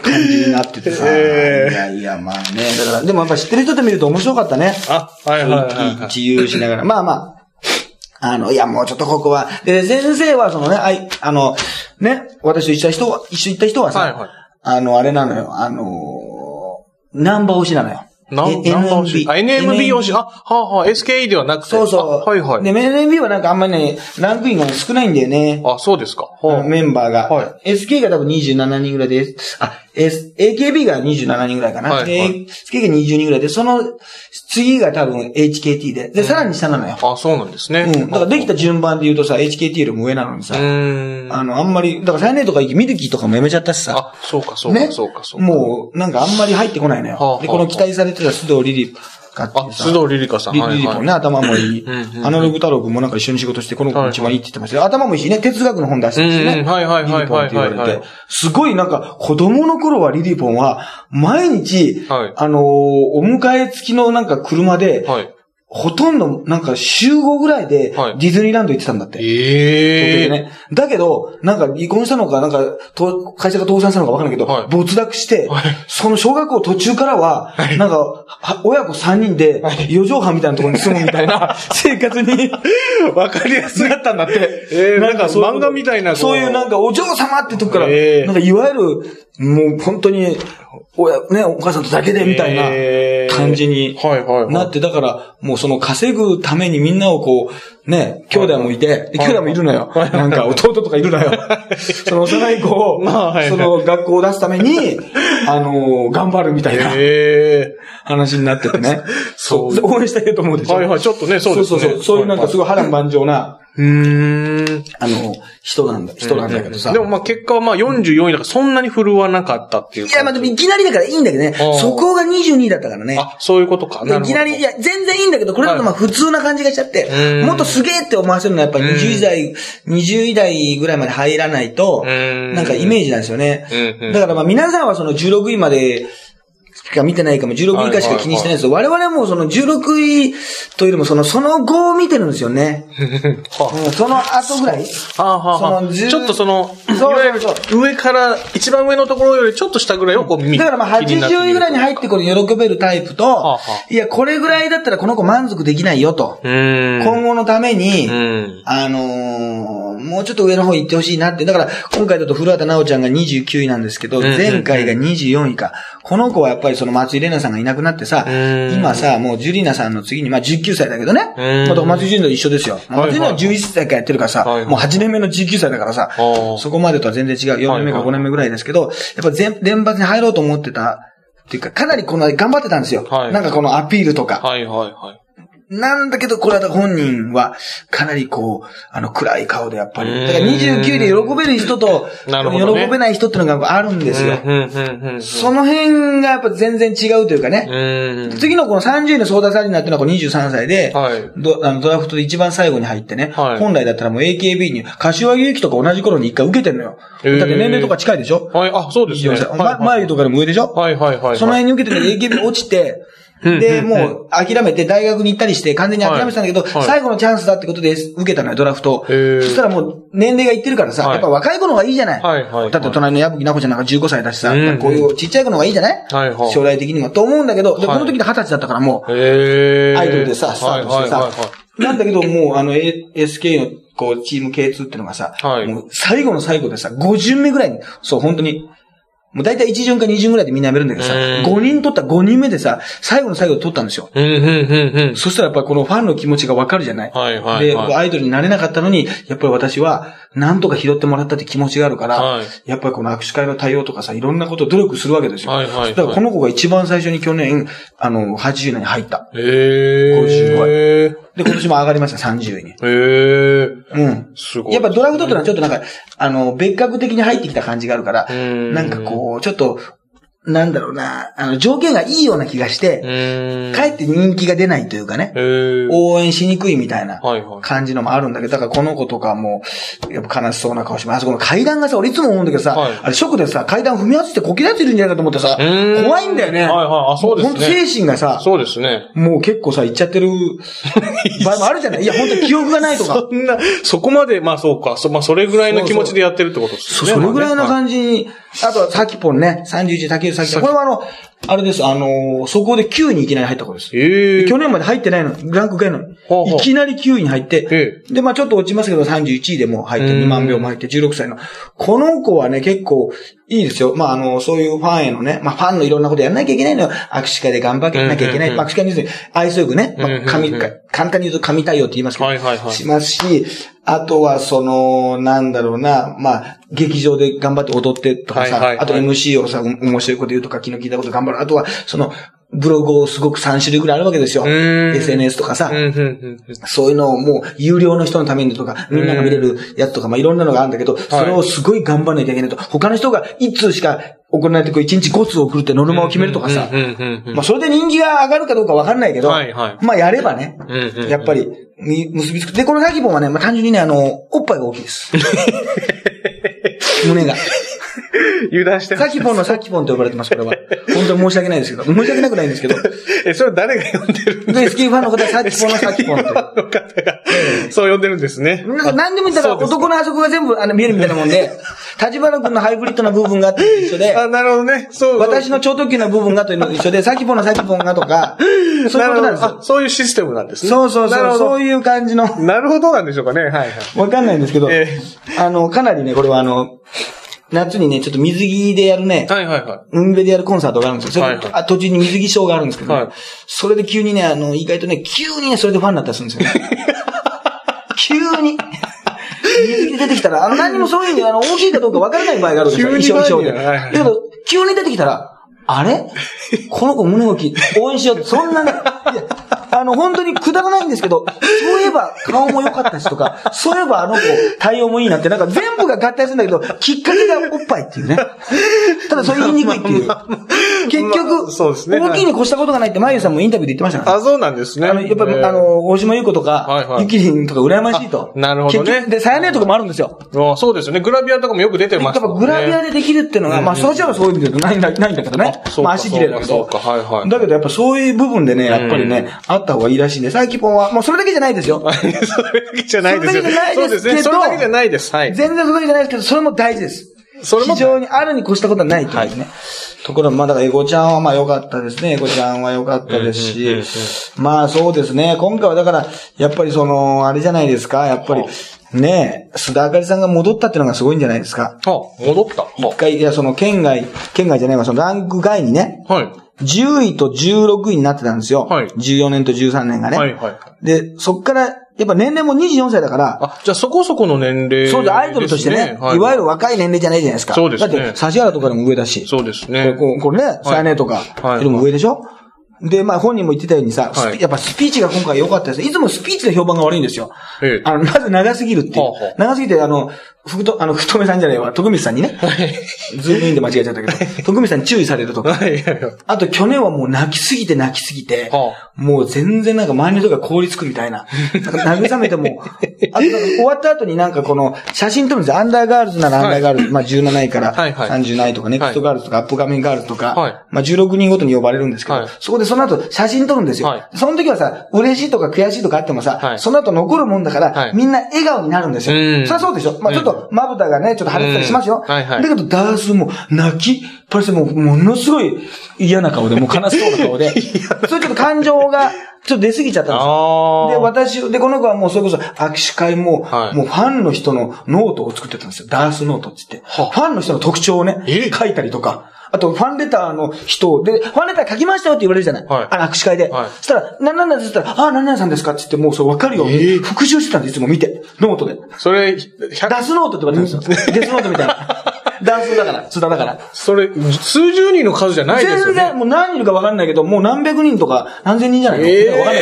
感じになっててさ。えいやいや、まあね。だから、でもやっぱ知ってる人で見ると面白かったね。あ、はいはいはいはい。自由しながら。まあまあ。あの、いや、もうちょっとここは。で、先生は、そのね、あい、あの、ね、私と一緒に人は、一緒に行った人はさ、はいはいあの、あれなのよ、あのー、ナンバー推しなのよ。ナンバー推し？あ、NMB 推し？NMB あ、はあはあ、SKE ではなくて。そうそう。あはいはい。で、NMB はなんかあんまりね、ランクインが少ないんだよね。あ、そうですか。はあのメンバーが。は SK が多分27人ぐらいで、あ、S、AKB が27人ぐらいかな。はいではい SK が20人ぐらいで、その次が多分 HKT で。で、さらに下なのよ。あ、そうなんですね。うん。だからできた順番で言うとさ、HKT よりも上なのにさ、うーん。あの、あんまり、だから最年とかミルキーとかもやめちゃったしさ、あ、そうか、そうか、ね。そうか、そうか。もう、なんかあんまり入ってこないのよ。で、この期待されてた須藤リリカっていあ、須藤リリカさん。リリリポンね、頭もいい。アナログ太郎君もなんか一緒に仕事して、この子が一番いいって言ってましたよ。頭もいいしね、哲学の本出してるしね。はいはいはいはいリリポンって言われて。すごいなんか、子供の頃はリリポンは、毎日、はいあのーお迎え付きのなんか車で、はい。ほとんどなんか週5ぐらいではい。ディズニーランド行ってたんだって。ええ東京でね。だけど、なんか離婚したのか、なんか、と会社が倒産したのかわかんないけど、はい。没落して、はい。その小学校途中からは、なんか、は親子3人で、四畳半みたいなところに住むみたいな [laughs] 生活にわかりやすい。なったんだって。えーなんか漫画みたいなそういうなんかお嬢様ってとこから、えー。なんかいわゆる、もう本当に、親、ね、お母さんとだけでみたいなえー。感じにはいはいはい。なって、だから、もうその稼ぐためにみんなをこう、ね、兄弟もいて、で兄弟もいるのよ。なんか弟とかいるのよ。その幼い子を、[laughs] その学校を出すために、あの、頑張るみたいなえ話になっててね。[laughs] そうで応援したいと思うでしょ。はいはい、ちょっとね、そうですね。そうそうそう。そういうなんかすごい波乱万丈な、うーん。あの、人なんだ、人なんだけどさ。でもまあ結果はまあ44位だからそんなに振るわなかったっていういや、まあでもいきなりだからいいんだけどね。そこが22だったからね。あ、そういうことか。いきなり、いや、全然いいんだけど、これだとまあ普通な感じがしちゃってう、んもっとすげえって思わせるのはやっぱり20代、20代ぐらいまで入らないと、うんなんかイメージなんですよね。だからまあ皆さんはその16位まで、しか見てないかも、16位以下しか気にしてないですよ。我々はもうその16位というよりもその、その後を見てるんですよね。[laughs] はうんその後ぐらい。あ、はあはあはあその10ちょっとその、そうそういわゆる上から、一番上のところよりちょっと下ぐらいをこう見だからまあ気になって80位ぐらいに入ってこる喜べるタイプはあいや、これぐらいだったらこの子満足できないよと。うーん。今後のために、うん。あのーもうちょっと上の方行ってほしいなって。だから、今回だと古畑直ちゃんが29位なんですけど、前回が24位か。この子はやっぱりその松井玲奈さんがいなくなってさ、ん今さ、もうジュリーナさんの次に、まあ19歳だけどね。うんまた松井ジュリーナと一緒ですよ。松井玲奈は11歳からやってるからさ、もう8年目の19歳だからさ、ーそこまでとは全然違う。4年目かはいはい5年目ぐらいですけど、やっぱ全、連発に入ろうと思ってた。っていうか、かなりこの頑張ってたんですよ。はいなんかこのアピールとか。はいはいはい。なんだけど、これは本人は、かなりこう、あの、暗い顔でやっぱり。うんだから29で喜べる人と、喜べない人っていうのがあるんですよ。その辺がやっぱ全然違うというかね。うん。次のこの30位のソーダサリナっていうのはこの23歳で、はい。ドあのドラフトで一番最後に入ってね、はい本来だったらもう AKB に、柏木由紀とか同じ頃に一回受けてんのよ。だって年齢とか近いでしょ？はい、あ、そうですね。24歳。はいま前とかでも上でしょ？はいはいはい。その辺に受けてて AKB 落ちて、で、もう諦めて大学に行ったりして完全に諦めてたんだけど、はい。はい。最後のチャンスだってことで受けたのよ、ドラフト。そしたらもう年齢がいってるからさ、はい。やっぱ若い子の方がいいじゃない。はいはいはい。だって隣の矢吹奈子ちゃんなんか15歳だしさ、うん。こういうちっちゃい子の方がいいじゃない、将来的にも。と思うんだけど、で、こはい。の時で20歳だったからもう、アイドルでさ、スタートしてさ。なんだけど、もう、あの、SK の、こう、チーム K2 ってのがさ、はい。もう、最後の最後でさ、5巡目ぐらいに、そう、本当に、もう大体1巡か2巡ぐらいでみんなやめるんだけどさ、うん5人取った5人目でさ、最後の最後で取ったんですよ。そしたらやっぱりこのファンの気持ちがわかるじゃない。はいはいで、はいアイドルになれなかったのに、やっぱり私は、なんとか拾ってもらったって気持ちがあるから、はいやっぱりこの握手会の対応とかさ、いろんなことを努力するわけですよ。はいはいはいだからこの子が一番最初に去年、あの、80年に入った。へー。55へで、今年も上がりました、30位に。ー。へー。うん。すごい。やっぱドラフトってのはちょっとなんか、あの、別格的に入ってきた感じがあるから、んなんかこう、ちょっと、なんだろうな、あの、条件がいいような気がして、うん。かえって人気が出ないというかね。応援しにくいみたいなはいはい。感じのもあるんだけど、だからこの子とかも、やっぱ悲しそうな顔してます。あそこの階段がさ、俺いつも思うんだけどさ、はいあれショックでさ、階段踏み外してこけられてるんじゃないかと思ってさ、うん怖いんだよね。はいはい。あ、そうですね。本当精神がさ、そうですね。もう結構さ、いっちゃってる [laughs] 場合もあるじゃないいや、本当に記憶がないとか。[laughs] そんな、そこまで、まあそうか。そまあそれぐらいの気持ちでやってるってことですね。そそれぐらいのじ。感じに、あとはさきぽんね、31竹内さきぽん。これはあの、あれです、あのーそこで9位にいきなり入った子です。ええ。去年まで入ってないの、ランク外の。ほうほういきなり9位に入って、えで、まあちょっと落ちますけど、31位でもう入って、うん2万秒も入って、16歳の。この子はね、結構いいですよ。まああの、そういうファンへのね、まあファンのいろんなことやらなきゃいけないのよ。握手会で頑張らなきゃいけない。うんうんうんまあ握手会に愛想よくね、まあ、簡単に言うと神対応って言いますけど、はいはいはいしますし、あとはその、なんだろうな、まあ、劇場で頑張って踊ってとかさ、はいはいはいあと MC をさ、面白いこと言うとか、昨日聞いたこと頑張る。あとは、その、ブログをすごく3種類ぐらいあるわけですよ。ん SNS とかさ。そういうのをもう、有料の人のためにとか、みんなが見れるやつとか、まあいろんなのがあるんだけど、それをすごい頑張らなきゃいけないと。他の人が1通しか行わないとこう1日5通送るってノルマを決めるとかさ。まあそれで人気が上がるかどうかわかんないけど、はいはいまあやればね、やっぱり、み結びつく。で、このサキポンはね、まあ単純にね、あの、おっぱいが大きいです。[laughs] 胸が。[laughs] 油断してサキポンのサキポンと呼ばれてます、これは。本当に申し訳ないですけど。申し訳なくないんですけど。[laughs] え、それは誰が呼んでるんで、スキーファンの方はサキポンの [laughs] サキポンと。の方が、そう呼んでるんですね。なんか何でも言ったらそうです男のあそこが全部あの見えるみたいなもんで、立花君のハイブリッドな部分があって一緒で、あ、なるほどね。そう。私の超特急な部分がというのと一緒で、サキポンのサキポンがとか、そういうことなんですよるほどあ。そういうシステムなんですね。そうそうそう、なるほど。そういう感じの、なるほどなんでしょうかね。はいはい。わかんないんですけど、えあの、かなりね、これはあの、夏にね、ちょっと水着でやるね、はいはいは海辺でやるコンサートがあるんですよ。それはいはいあ途中に水着ショーがあるんですけど、ねはいそれで急にね、あの、意外とね、急にね、それでファンになったりするんですよ、ね。[laughs] 急に。水着で出てきたら、あの、何にもそういうあの、大きいかどうかわからない場合があるんですよ。[laughs] 急に衣装衣装で。はいはいだけど、急に出てきたら、あれ？この子胸大きい。応援しよう。そんなね、いや、あの、本当にくだらないんですけど、そういえば顔も良かったしとか、そういえばあの子対応もいいなって、なんか全部が合体するんだけど、きっかけがおっぱいっていうね。ただそれ言いにくいっていう。結ま局、あそうですね大きいに越したことがないって、まゆさんもインタビューで言ってました。あ、そうなんですね。あの、やっぱり、えーあ、の、大島優子とか、はいはいゆきりんとか羨ましいと。あなるほどねで、さやねとかもあるんですよ。あそうですよね。グラビアとかもよく出てやっぱましたもんね。グラビアでできるっていうのが、まあ、そちらはそういう意味でないんだ、けどね。まあ、足綺麗だけど。そうかそうかはいはいだけどやっぱそういう部分でね、やっぱりね、あった方がいいらしいんで、サイキポンは、もうそれだけじゃないですよ。[laughs] それだけじゃないですよ。それだけじゃないですけどそうですね。それだけじゃないです。はい。全然それだけじゃないですけど、それも大事です。それも非常にあるに越したことはないというね。ところ、まあだからエゴちゃんはまあ良かったですね。エゴちゃんは良かったですし。まあそうですね。今回はだから、やっぱりその、あれじゃないですか。やっぱり、ねえ、須田あかりさんが戻ったっていうのがすごいんじゃないですか。あ、戻った。一回、いや、その県外、県外じゃないわ、そのランク外にね、はい。10位と16位になってたんですよ。はい14年と13年がね。はい、はい。で、そっから、やっぱ年齢も24歳だから、あ、じゃあそこそこの年齢、そうで、アイドルとしてね、い、わゆる若い年齢じゃないじゃないですか。そうですねだって、指原とかでも上だし。そうですこれね。こうこれね、サイネとか、はいよりも上でしょ？で、まあ本人も言ってたようにさ、はいやっぱスピーチが今回良かったです。いつもスピーチで評判が悪いんですよ。ええあの、まず長すぎるっていう。はあはあ長すぎて、あの、ふくと、あの、福留さんじゃないわ、徳光さんにね、ズームインで間違えちゃったけど、徳光さんに注意されると。か。はい、はい、はい。あと去年はもう泣きすぎて泣きすぎて、はもう全然なんか周りの人が凍りつくみたいな。なんか慰めても、[laughs] あと終わった後になんかこの写真撮るんですよ。アンダーガールズならアンダーガールズ、まあ17位からはいはい。30位とか、ネクストガールズとかアップカミングガールズとか、はい。まあ16人ごとに呼ばれるんですけど、はい。そこでその後写真撮るんですよ。はい。その時はさ、嬉しいとか悔しいとかあってもさ、はい。その後残るもんだから、はい。みんな笑顔になるんですよ。うん。そりゃそうでしょ。まあちょっとまぶたがね、ちょっと腫れてたりしますよ。うん。はいはい。だけどダースも泣きっぱなしてもうものすごい嫌な顔で、もう悲しそうな顔で、[laughs] それちょっと感情がちょっと出過ぎちゃったんですよ。ああ。で、私、で、この子はもうそれこそ握手会も、はいもうファンの人のノートを作ってたんですよ。ダースノートって言って。はファンの人の特徴をねえ、書いたりとか。あと、ファンレターの人を、で、ファンレター書きましたよって言われるじゃない。はいあの、握手会で。はいそしたら、な、なんなんですって言ったら、あ、何々さんですかって言って、もうそう分かるように、え？ー復習してたんです、いつも見て。ノートで。それ、100ダスノートって言われてるんですよ。[laughs] デスノートみたいな。ダースだから、津田だから。それ、数十人の数じゃないですよね。全然、もう何人か分かんないけど、もう何百人とか何千人じゃないの、えー分かんな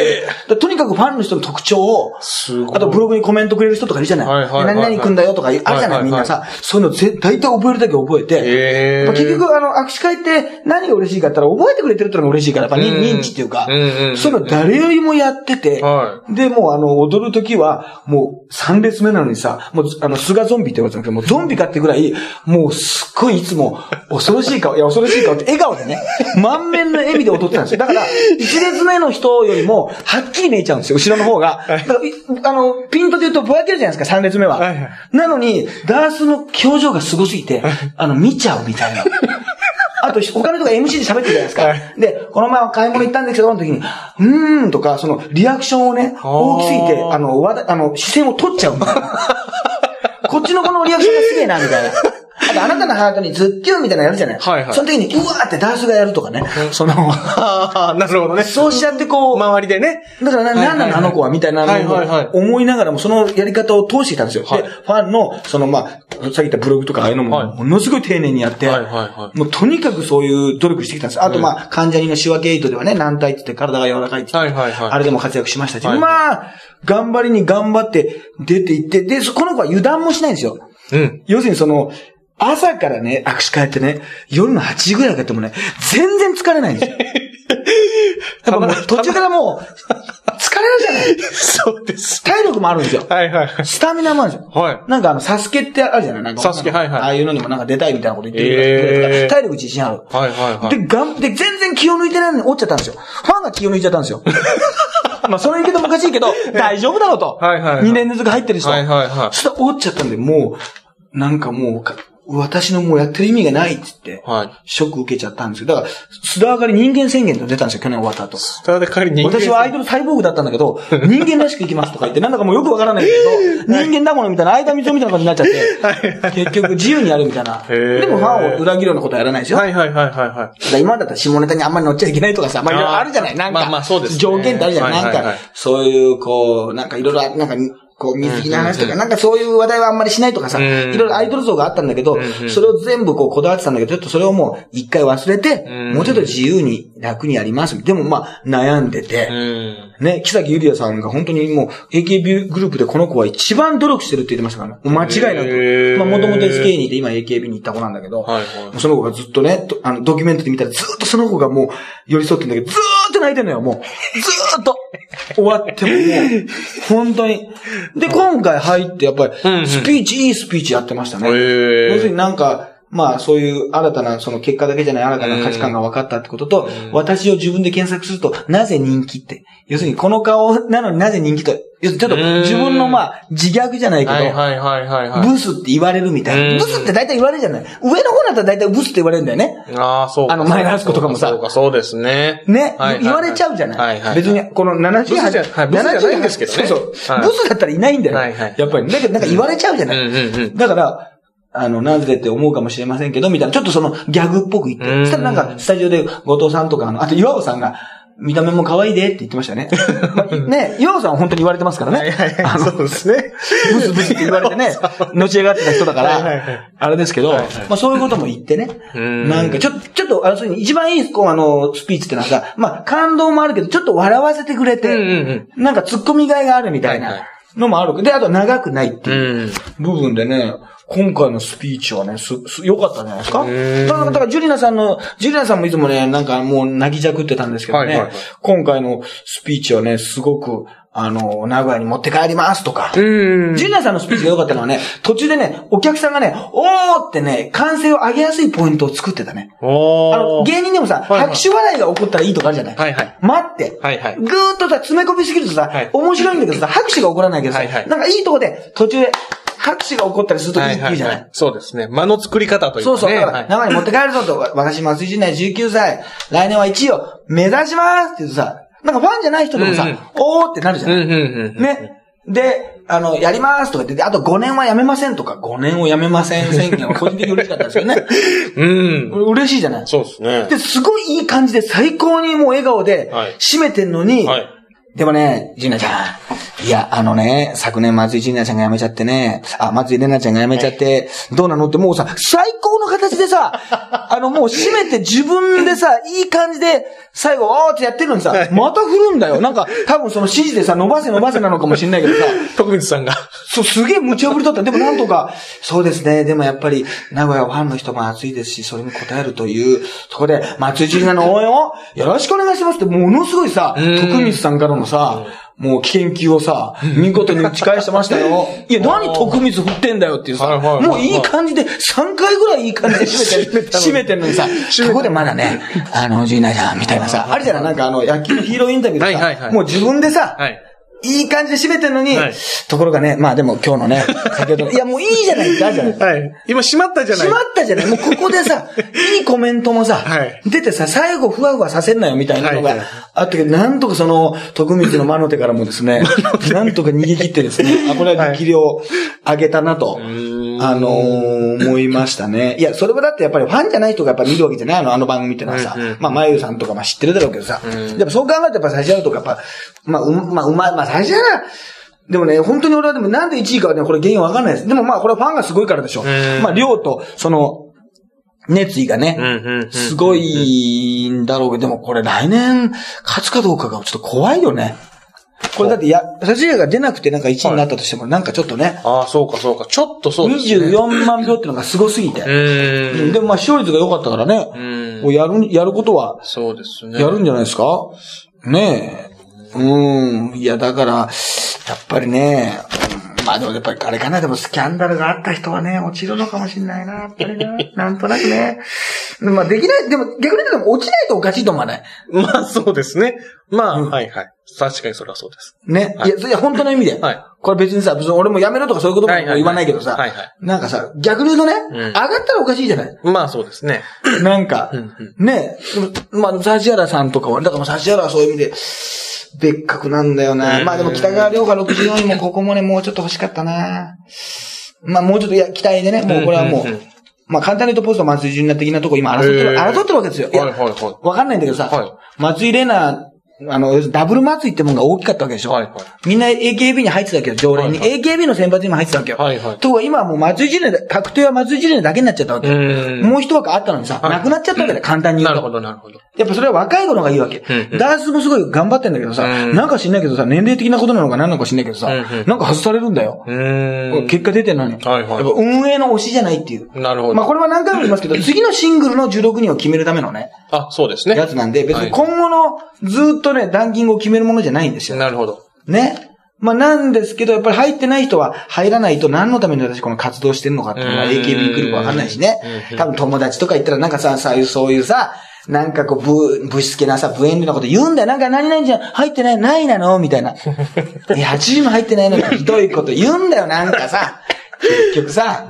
いとにかくファンの人の特徴を。あとブログにコメントくれる人とかいるじゃない？はいはいはいはいで何々くんだよとかあるじゃない、はいはいはいみんなさ。そういうのぜ大体覚えるだけ覚えて。えーまあ結局、あの、握手会って何が嬉しいかって言ったら覚えてくれてるってのが嬉しいから、やっぱ認知っていうかそういうの誰よりもやってて、はで、もうあの、踊るときは、もう3列目なのにさ、もう、あの、菅ゾンビって言われてたんだけど、もうゾンビかってぐらい、もうすっごいいつも、恐ろしい顔、いや、恐ろしい顔って笑顔でね、[laughs] 満面の笑みで踊ってたんですよ。だから、1列目の人よりも、はっきり見えちゃうんですよ、後ろの方が。だからいあの、ピントで言うとぼやけるじゃないですか、3列目は。はいはいなのに、ダースの表情がすごすぎて、あの、見ちゃうみたいな。[laughs] あと、他の人が MC で喋ってるじゃないですか。はいで、この前買い物行ったんですけど、その時に、うーんとか、その、リアクションをね、ー大きすぎて、あの、わだ、あの、視線を取っちゃうみたいな。[laughs] こっちのこのリアクションがすげえな、みたいな。あと、あなたのハートにズッキュンみたいなのやるじゃない。はいはいその時に、うわーってダースがやるとかね。その、[laughs] なるほどね。そうしちゃってこう、周りでね。だからな、んなのあの子はみたいな思いながらも、そのやり方を通していたんですよ。はいで、ファンの、そのまあ、さっき言ったブログとかああいうのも、はいものすごい丁寧にやって、はいはいはもうとにかくそういう努力してきたんです。あとまあ、関ジャニの仕分けエイトではね、軟体って言って体が柔らかいって言って、はいはいはいあれでも活躍しましたし、はいまあ、頑張りに頑張って出ていって、で、そこの子は油断もしないんですよ。うん。要するにその、朝からね、握手会やってね、夜の8時ぐらいからやってもね、全然疲れないんですよ。[laughs] やっぱもう途中からもう、疲れるじゃない。そうです。体力もあるんですよ。はいはいはい。スタミナもあるんですよ。はい。なんかあの、サスケってあるじゃないなんか。サスケはいはいああいうのにもなんか出たいみたいなこと言ってるぐらいえー体力自信ある。はいはいはい。で、がん、で、全然気を抜いてないのに折っちゃったんですよ。ファンが気を抜いちゃったんですよ。[laughs] まあ、その言い方もおかしいけど、大丈夫だろうと。はいはいはい2年連続入ってる人。はいはいはいそしたら折っちゃったんで、もう、なんかもうか、私のもうやってる意味がないって言って、はい。ショック受けちゃったんですよ。だから、須田上がり人間宣言と出たんですよ、去年終わった後。ただで仮に人間私はアイドルサイボーグだったんだけど、[laughs] 人間らしく生きますとか言って、なんだかもうよくわからないけど、[laughs] 人間だものみたいな、間道みたいな感じになっちゃって、[laughs] 結局自由にやるみたいな。でもファンを裏切るようなことはやらないですよ。はいはいはいはいはい。だから今だったら下ネタにあんまり乗っちゃいけないとかさ、まあいろいろあるじゃないなんか、まあまあそうですね条件ってあるじゃない、なんはいはいはいか、そういう、こう、なんかいろいろ、なんか、こう、水着の話とか、なんかそういう話題はあんまりしないとかさ、うんいろいろアイドル像があったんだけど、うんそれを全部こうこだわってたんだけど、ちょっとそれをもう一回忘れて、うんもうちょっと自由に楽にやります。でもまあ、悩んでて、うん。ね、木崎ゆりやさんが本当にもう AKB グループでこの子は一番努力してるって言ってましたからね。間違いなへく。ーまあもともと SK にいて今 AKB に行った子なんだけど、はいはいその子がずっとね、とあのドキュメントで見たらずっとその子がもう寄り添ってんだけど、ずーっと泣いてんのよ、もう。ずーっと。終わってももう、本当に。で、今回入ってやっぱりスピーチ、いいスピーチやってましたね。要するになんか、まあそういう新たな、その結果だけじゃない新たな価値観が分かったってことと、私を自分で検索すると、なぜ人気って。要するにこの顔なのになぜ人気と、要するにちょっと自分のまあ自虐じゃないけど。ブスって言われるみたいな。うんブスって大体言われるじゃない上の方だったら大体ブスって言われるんだよね。ああ、そうか。あの前田敦子とかもさそうか、そうですね。ね、言われちゃうじゃない。別に、この78、ブスじゃないんですけどねそうそう、はいブスだったらいないんだよ。やっぱり。だけどなんか言われちゃうじゃない。だから、あの、なぜって思うかもしれませんけど、みたいな、ちょっとそのギャグっぽく言って、うんそしたらなんか、スタジオで後藤さんとか、あの、あと岩尾さんが、見た目も可愛いでって言ってましたね。ま [laughs] あね、岩尾さんは本当に言われてますからね。はいはいはい。そうですね。ブスブスって言われてね、のし上がってた人だかはいはいはいら、あれですけど、はいはいまあそういうことも言ってね。うんなんかちょ、ちょっと、あの、そういう一番いい、こう、あの、スピーチってのはさ、まあ感動もあるけど、ちょっと笑わせてくれて、うんうんなんか突っ込みがいがあるみたいないのもある。で、あと長くないってう。いうん部分でね、今回のスピーチはね、す、す、良かったんじゃないですか？んだから、だから、ジュリナさんの、ジュリナさんもいつもね、なんかもう泣きじゃくってたんですけどね、はいはいはい。今回のスピーチはね、すごく、あの、名古屋に持って帰りますとか、うん。ジュニアさんのスピーチが良かったのはね、途中でね、お客さんがね、おーってね、歓声を上げやすいポイントを作ってたね。あの、芸人でもさ、はいはい。拍手笑いが起こったらいいとかあるじゃない？はいはい。待って。はいはい。ぐーっとさ、詰め込みすぎるとさ、はい。面白いんだけどさ、拍手が起こらないけどさ、はいはい。なんかいいとこで、途中で、拍手が起こったりするといいって言うじゃない。そうですね。間の作り方というかね。そうそう。だから、はい名古屋に持って帰るぞと、私、松井陣内19歳、来年は1位を目指しますって言うとさ、なんかファンじゃない人でもさ、うんうんおーってなるじゃない。うんうんうん。。ね。で、あの、やりますとか言って、であと5年はやめませんとか、5年をやめません宣言は個人的に嬉しかったんですけどね。[laughs] うん。嬉しいじゃない。そうですね。で、すごいいい感じで最高にもう笑顔ではい、締めてんのに、はい。でもね、ジーナちゃん。いや、あのね、昨年松井ジーナちゃんが辞めちゃってね、あ、松井玲奈ちゃんが辞めちゃって、どうなのってもうさ、最高の形でさ、[laughs] あのもう締めて自分でさ、いい感じで、最後、おーってやってるのにさ、また振るんだよ。なんか、多分その指示でさ、伸ばせ伸ばせなのかもしれないけどさ、徳光さんが。そう、すげえ無茶ぶりだった。でもなんとか、そうですね。でもやっぱり、名古屋はファンの人も熱いですし、それに応えるという、ところで、松井ジナの応援をよろしくお願いしますって、ものすごいさ、うん徳光さんからのさ、もう研究をさ、見事に打ち返してましたよ。[laughs] いや、何徳光振ってんだよっていうさ、もういい感じで、3回ぐらいいい感じで [laughs] 締めて、締めてんのにさ、そこでまだね、[laughs] あの、ジーナちゃんみたいなさ、あれじゃない？なんかあの、野球のヒーローインタビューでさ、もう自分でさ、はい。いい感じで締めてんのに、はいところがね、まあでも今日のね、先ほどの、[laughs] いやもういいじゃないってあるじゃない。はい。今閉まったじゃない閉まったじゃない。もうここでさ、いいコメントもさ、はい出てさ、最後ふわふわさせんなよみたいなのがはいはいあったけど、なんとかその、徳光の魔の手からもですね、なんとか逃げ切ってですね、あ、これは力量を上げたなと、んあのー思いましたね。いや、それはだってやっぱりファンじゃない人がやっぱ見るわけじゃないの、あの番組ってのはさ。うんうんまあ、まゆさんとかまあ知ってるだろうけどさ。んやっぱそう考えるとやっぱ指原とかやっぱ、まあ、うまあ、うまい、まあ、指原、でもね、本当に俺はでもなんで1位かはね、これ原因わかんないです。でもまあ、これはファンがすごいからでしょ。んまあ、量と、その、熱意がね。すごいんだろうけど、でもこれ来年勝つかどうかがちょっと怖いよね。これだって、や、指原が出なくてなんか1位になったとしても、なんかちょっとね、ああ、そうかそうか。ちょっとそうですね。24万票っていうのがすごすぎて。うーん。でもまあ視聴率が良かったからね、うんやる、やることはそうですね。やるんじゃないですか？ねえ。うん。いや、だから、やっぱりね、まあでもやっぱりあれかな、でもスキャンダルがあった人はね、落ちるのかもしれないな、やっぱりな。[laughs] なんとなくね。まあできない、でも逆に言うと落ちないとおかしいと思わない？まあそうですね。まあ、はいはい。確かにそれはそうです。ね。いや、それは本当の意味で。はいこれ別にさ、別に俺もやめろとかそういうこともはいはいはい言わないけどさはいはい、なんかさ、逆に言うとね、ん上がったらおかしいじゃない？まあそうですね。なんかうんう、ねでもまあ、指原さんとかは、だから指原はそういう意味で、別格なんだよな。うんまあでも北川亮が64位もここもね、もうちょっと欲しかったな。まあもうちょっと、いや、期待でね、もうこれはもうまあ簡単に言うとポスト松井純奈的なとこ今争ってる、争ってるわけですよ。いやわかんないんだけどさはい、松井玲奈、あの、ダブル松井ってもんが大きかったわけでしょ。はいはいみんな AKB に入ってたわけど、常連に。はい AKB の選抜にも入ってたわけよ。はいはいと今はもう松井純奈、確定は松井純奈だけになっちゃったわけ。い。うん。もう一枠あったのにさ、はいなくなっちゃったわけだよ、簡単に言うと。なるほどなるほど。やっぱそれは若い子の方がいいわけ。うんうんダースもすごい頑張ってんだけどさ、うんなんか知んないけどさ、年齢的なことなのか何なのか知んないけどさ、うんうんなんか外されるんだよ。結果出てんのに。はいはいやっぱ運営の推しじゃないっていう。なるほど。まあこれは何回も言いますけど、[clears throat] 次のシングルの16人を決めるためのね、あ、そうですね。やつなんで、別はいに今後のずーっとね、ランキングを決めるものじゃないんですよ。なるほど。ね。まあなんですけど、やっぱり入ってない人は入らないと何のために私この活動してるのかっていうのはうん AKB に来るかわかんないしねうん。多分友達とか言ったらなんかさ、そういう、そういうさ、なんかこう、ぶ、ぶしつけなさ、無縁なこと言うんだよ。なんか何々じゃん、入ってない、ないなのみたいな。[laughs] え、80も入ってないのにひどいこと言うんだよ、なんかさ。結局さ、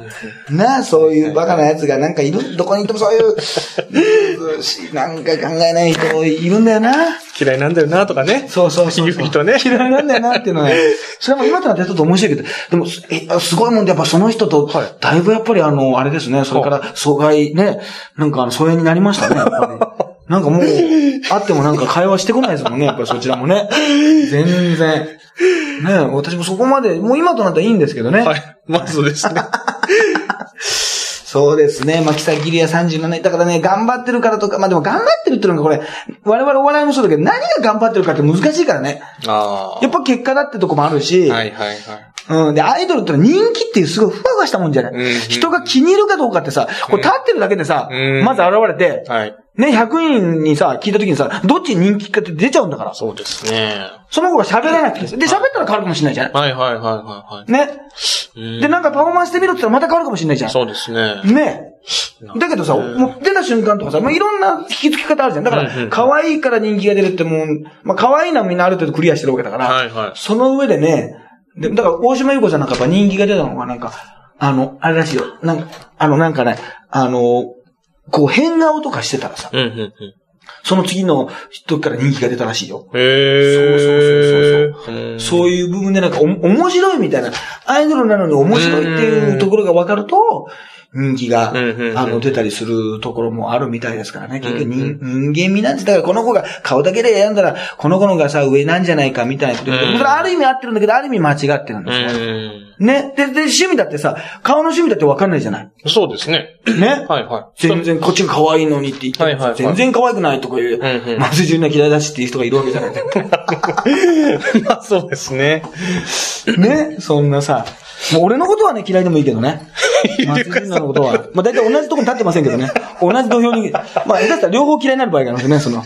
なあ、そういうバカな奴がなんかいる、どこにいてもそういう、しなんか考えない人いるんだよな。嫌いなんだよな、とかね。そうそうそうそう。人ね。嫌いなんだよなっていうのはね。[laughs] それも今となってちょっと面白いけど、でも、え、すごいもんで、やっぱその人と、はいだいぶやっぱりあの、あれですね、それから阻害ね、なんかあの、疎遠になりましたね、やっぱり。[laughs] なんかもう、[laughs] あってもなんか会話してこないですもんね、やっぱりそちらもね。全然。ね私もそこまで、もう今となったらいいんですけどね。はい。まずですね。[laughs] そうですね。まあ、木崎りや37年。だからね、頑張ってるからとか、まあでも頑張ってるっていうのがこれ、我々お笑いもそうだけど、何が頑張ってるかって難しいからね。あやっぱ結果だってとこもあるし、はいはいはい。うん。で、アイドルってのは人気っていうすごいふわふわしたもんじゃない、うん人が気に入るかどうかってさ、これ立ってるだけでさ、うんまず現れて、はい。ね、100人にさ、聞いた時にさ、どっち人気かって出ちゃうんだから。そうですね。その子が喋らなくてさ。で、喋ったら変わるかもしれないじゃん。はいはいはいはいはい。ね。うんで、なんかパフォーマンスしてみろって言ったらまた変わるかもしれないじゃん。そうですね。ね。だけどさ、うんもう出た瞬間とかさ、もういろんな引き付け方あるじゃん。だかうんうんら、可愛いから人気が出るってもう、まあ可愛いのはみんなある程度クリアしてるわけだから、はいはい。その上でね、でだから大島優子さんなんかやっぱ人気が出たのがなんか、あの、あれらしいよ。なんか、あの、なんかね、あの、こう変顔とかしてたらさ、うんうんうん。その次の人から人気が出たらしいよ。へー。そうそうそううんそういう部分でなんかお面白いみたいな、アイドルなのに面白いっていうところが分かると、人気が、あの、出たりするところもあるみたいですからね。結局うん人、人間味なんです。だからこの子が顔だけで選んだら、この子のがさ、上なんじゃないかみたいなこと言うんある意味合ってるんだけど、ある意味間違ってるんうですよ。ん。ね。で、で、趣味だってさ、顔の趣味だって分かんないじゃない。そうですね。ね。はいはい。全然こっちが可愛いのにって言って、はいはいはい全然可愛くないとかいう、うんうんまず順な嫌いだしっていう人がいるわけじゃない。[laughs] まあそうですね。ねそんなさ、もう俺のことはね、嫌いでもいいけどね。松井純奈のことは。まあ大体同じとこに立ってませんけどね。同じ土俵に、まあ、下手したら両方嫌いになる場合があるんですね、その。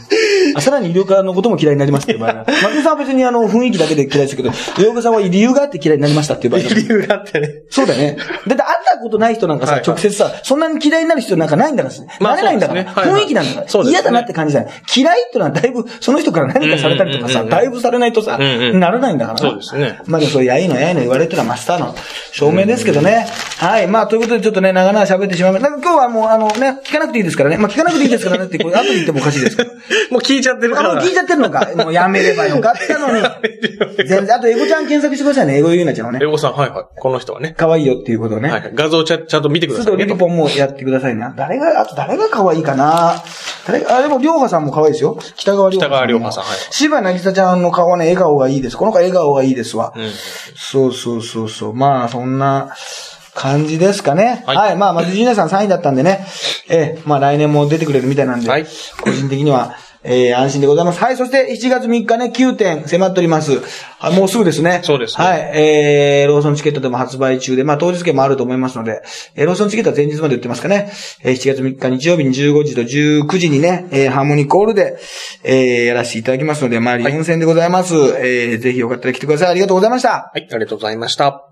あさらに医療科のことも嫌いになりますっていう場合が。[laughs] 松井さんは別にあの、雰囲気だけで嫌いですけど、医療科さんは理由があって嫌いになりましたっていう場合がある理由があってね。そうだよね。だって会ったことない人なんかさ、はいはい直接さ、そんなに嫌いになる人なんかないんだから、まあなれないんだから、ねはいはい雰囲気なんだから、嫌だなって感じじゃない。嫌いってのはだいぶ、その人から何かされたりとかさ、うんうんうんうんだいぶされないとさ、うんうんならないんだからなそうですねまあでもそう、やいのやいの言われてるのはマスターの証明ですけどね。はい。まあということでちょっとね、長々喋ってしまいました。なんか今日はもうあのね、聞かなくていいですからね。まあ聞かなくていいですからねって、[laughs] これ後で言ってもおかしいですけど。もう聞いちゃってるかあ、もうら。聞いちゃってるのか。もうやめればよかったのに。[laughs] 全然、あとエゴちゃん検索してくださいね。エゴユーナちゃんをねエ。ゴさん、はいはい。この人はね。可愛いよっていうことをね。はいはい。画像ちゃちゃんと見てくださいねちょっとリ。ポポンもやってくださいな。誰が、あと誰が可愛いかな誰が、あ、でも、りょうはさんも可愛いですよ。北川りょうはさんも。北川りょうはさんはい柴なぎさちゃんの顔はね、笑顔がいいです。この子笑顔がいいですわ。うん。そうそうそうそう。まあ、そんな感じですかね。は。はいいまあ、まず、ジーナさん3位だったんでね。ええ、まあ、来年も出てくれるみたいなんで。はい個人的には、えー、安心でございます。はい。そして、7月3日ね、9点迫っております。はい、もうすぐですね。そうですねはい。えー、ローソンチケットでも発売中で、まあ、当日券もあると思いますので、えー、ローソンチケットは前日まで売ってますかね。えー、7月3日日曜日に15時と19時にね、えー、ハーモニーコールで、えー、やらせていただきますので、まあ、4000でございます。えー、ぜひよかったら来てください。ありがとうございました。はい、ありがとうございました。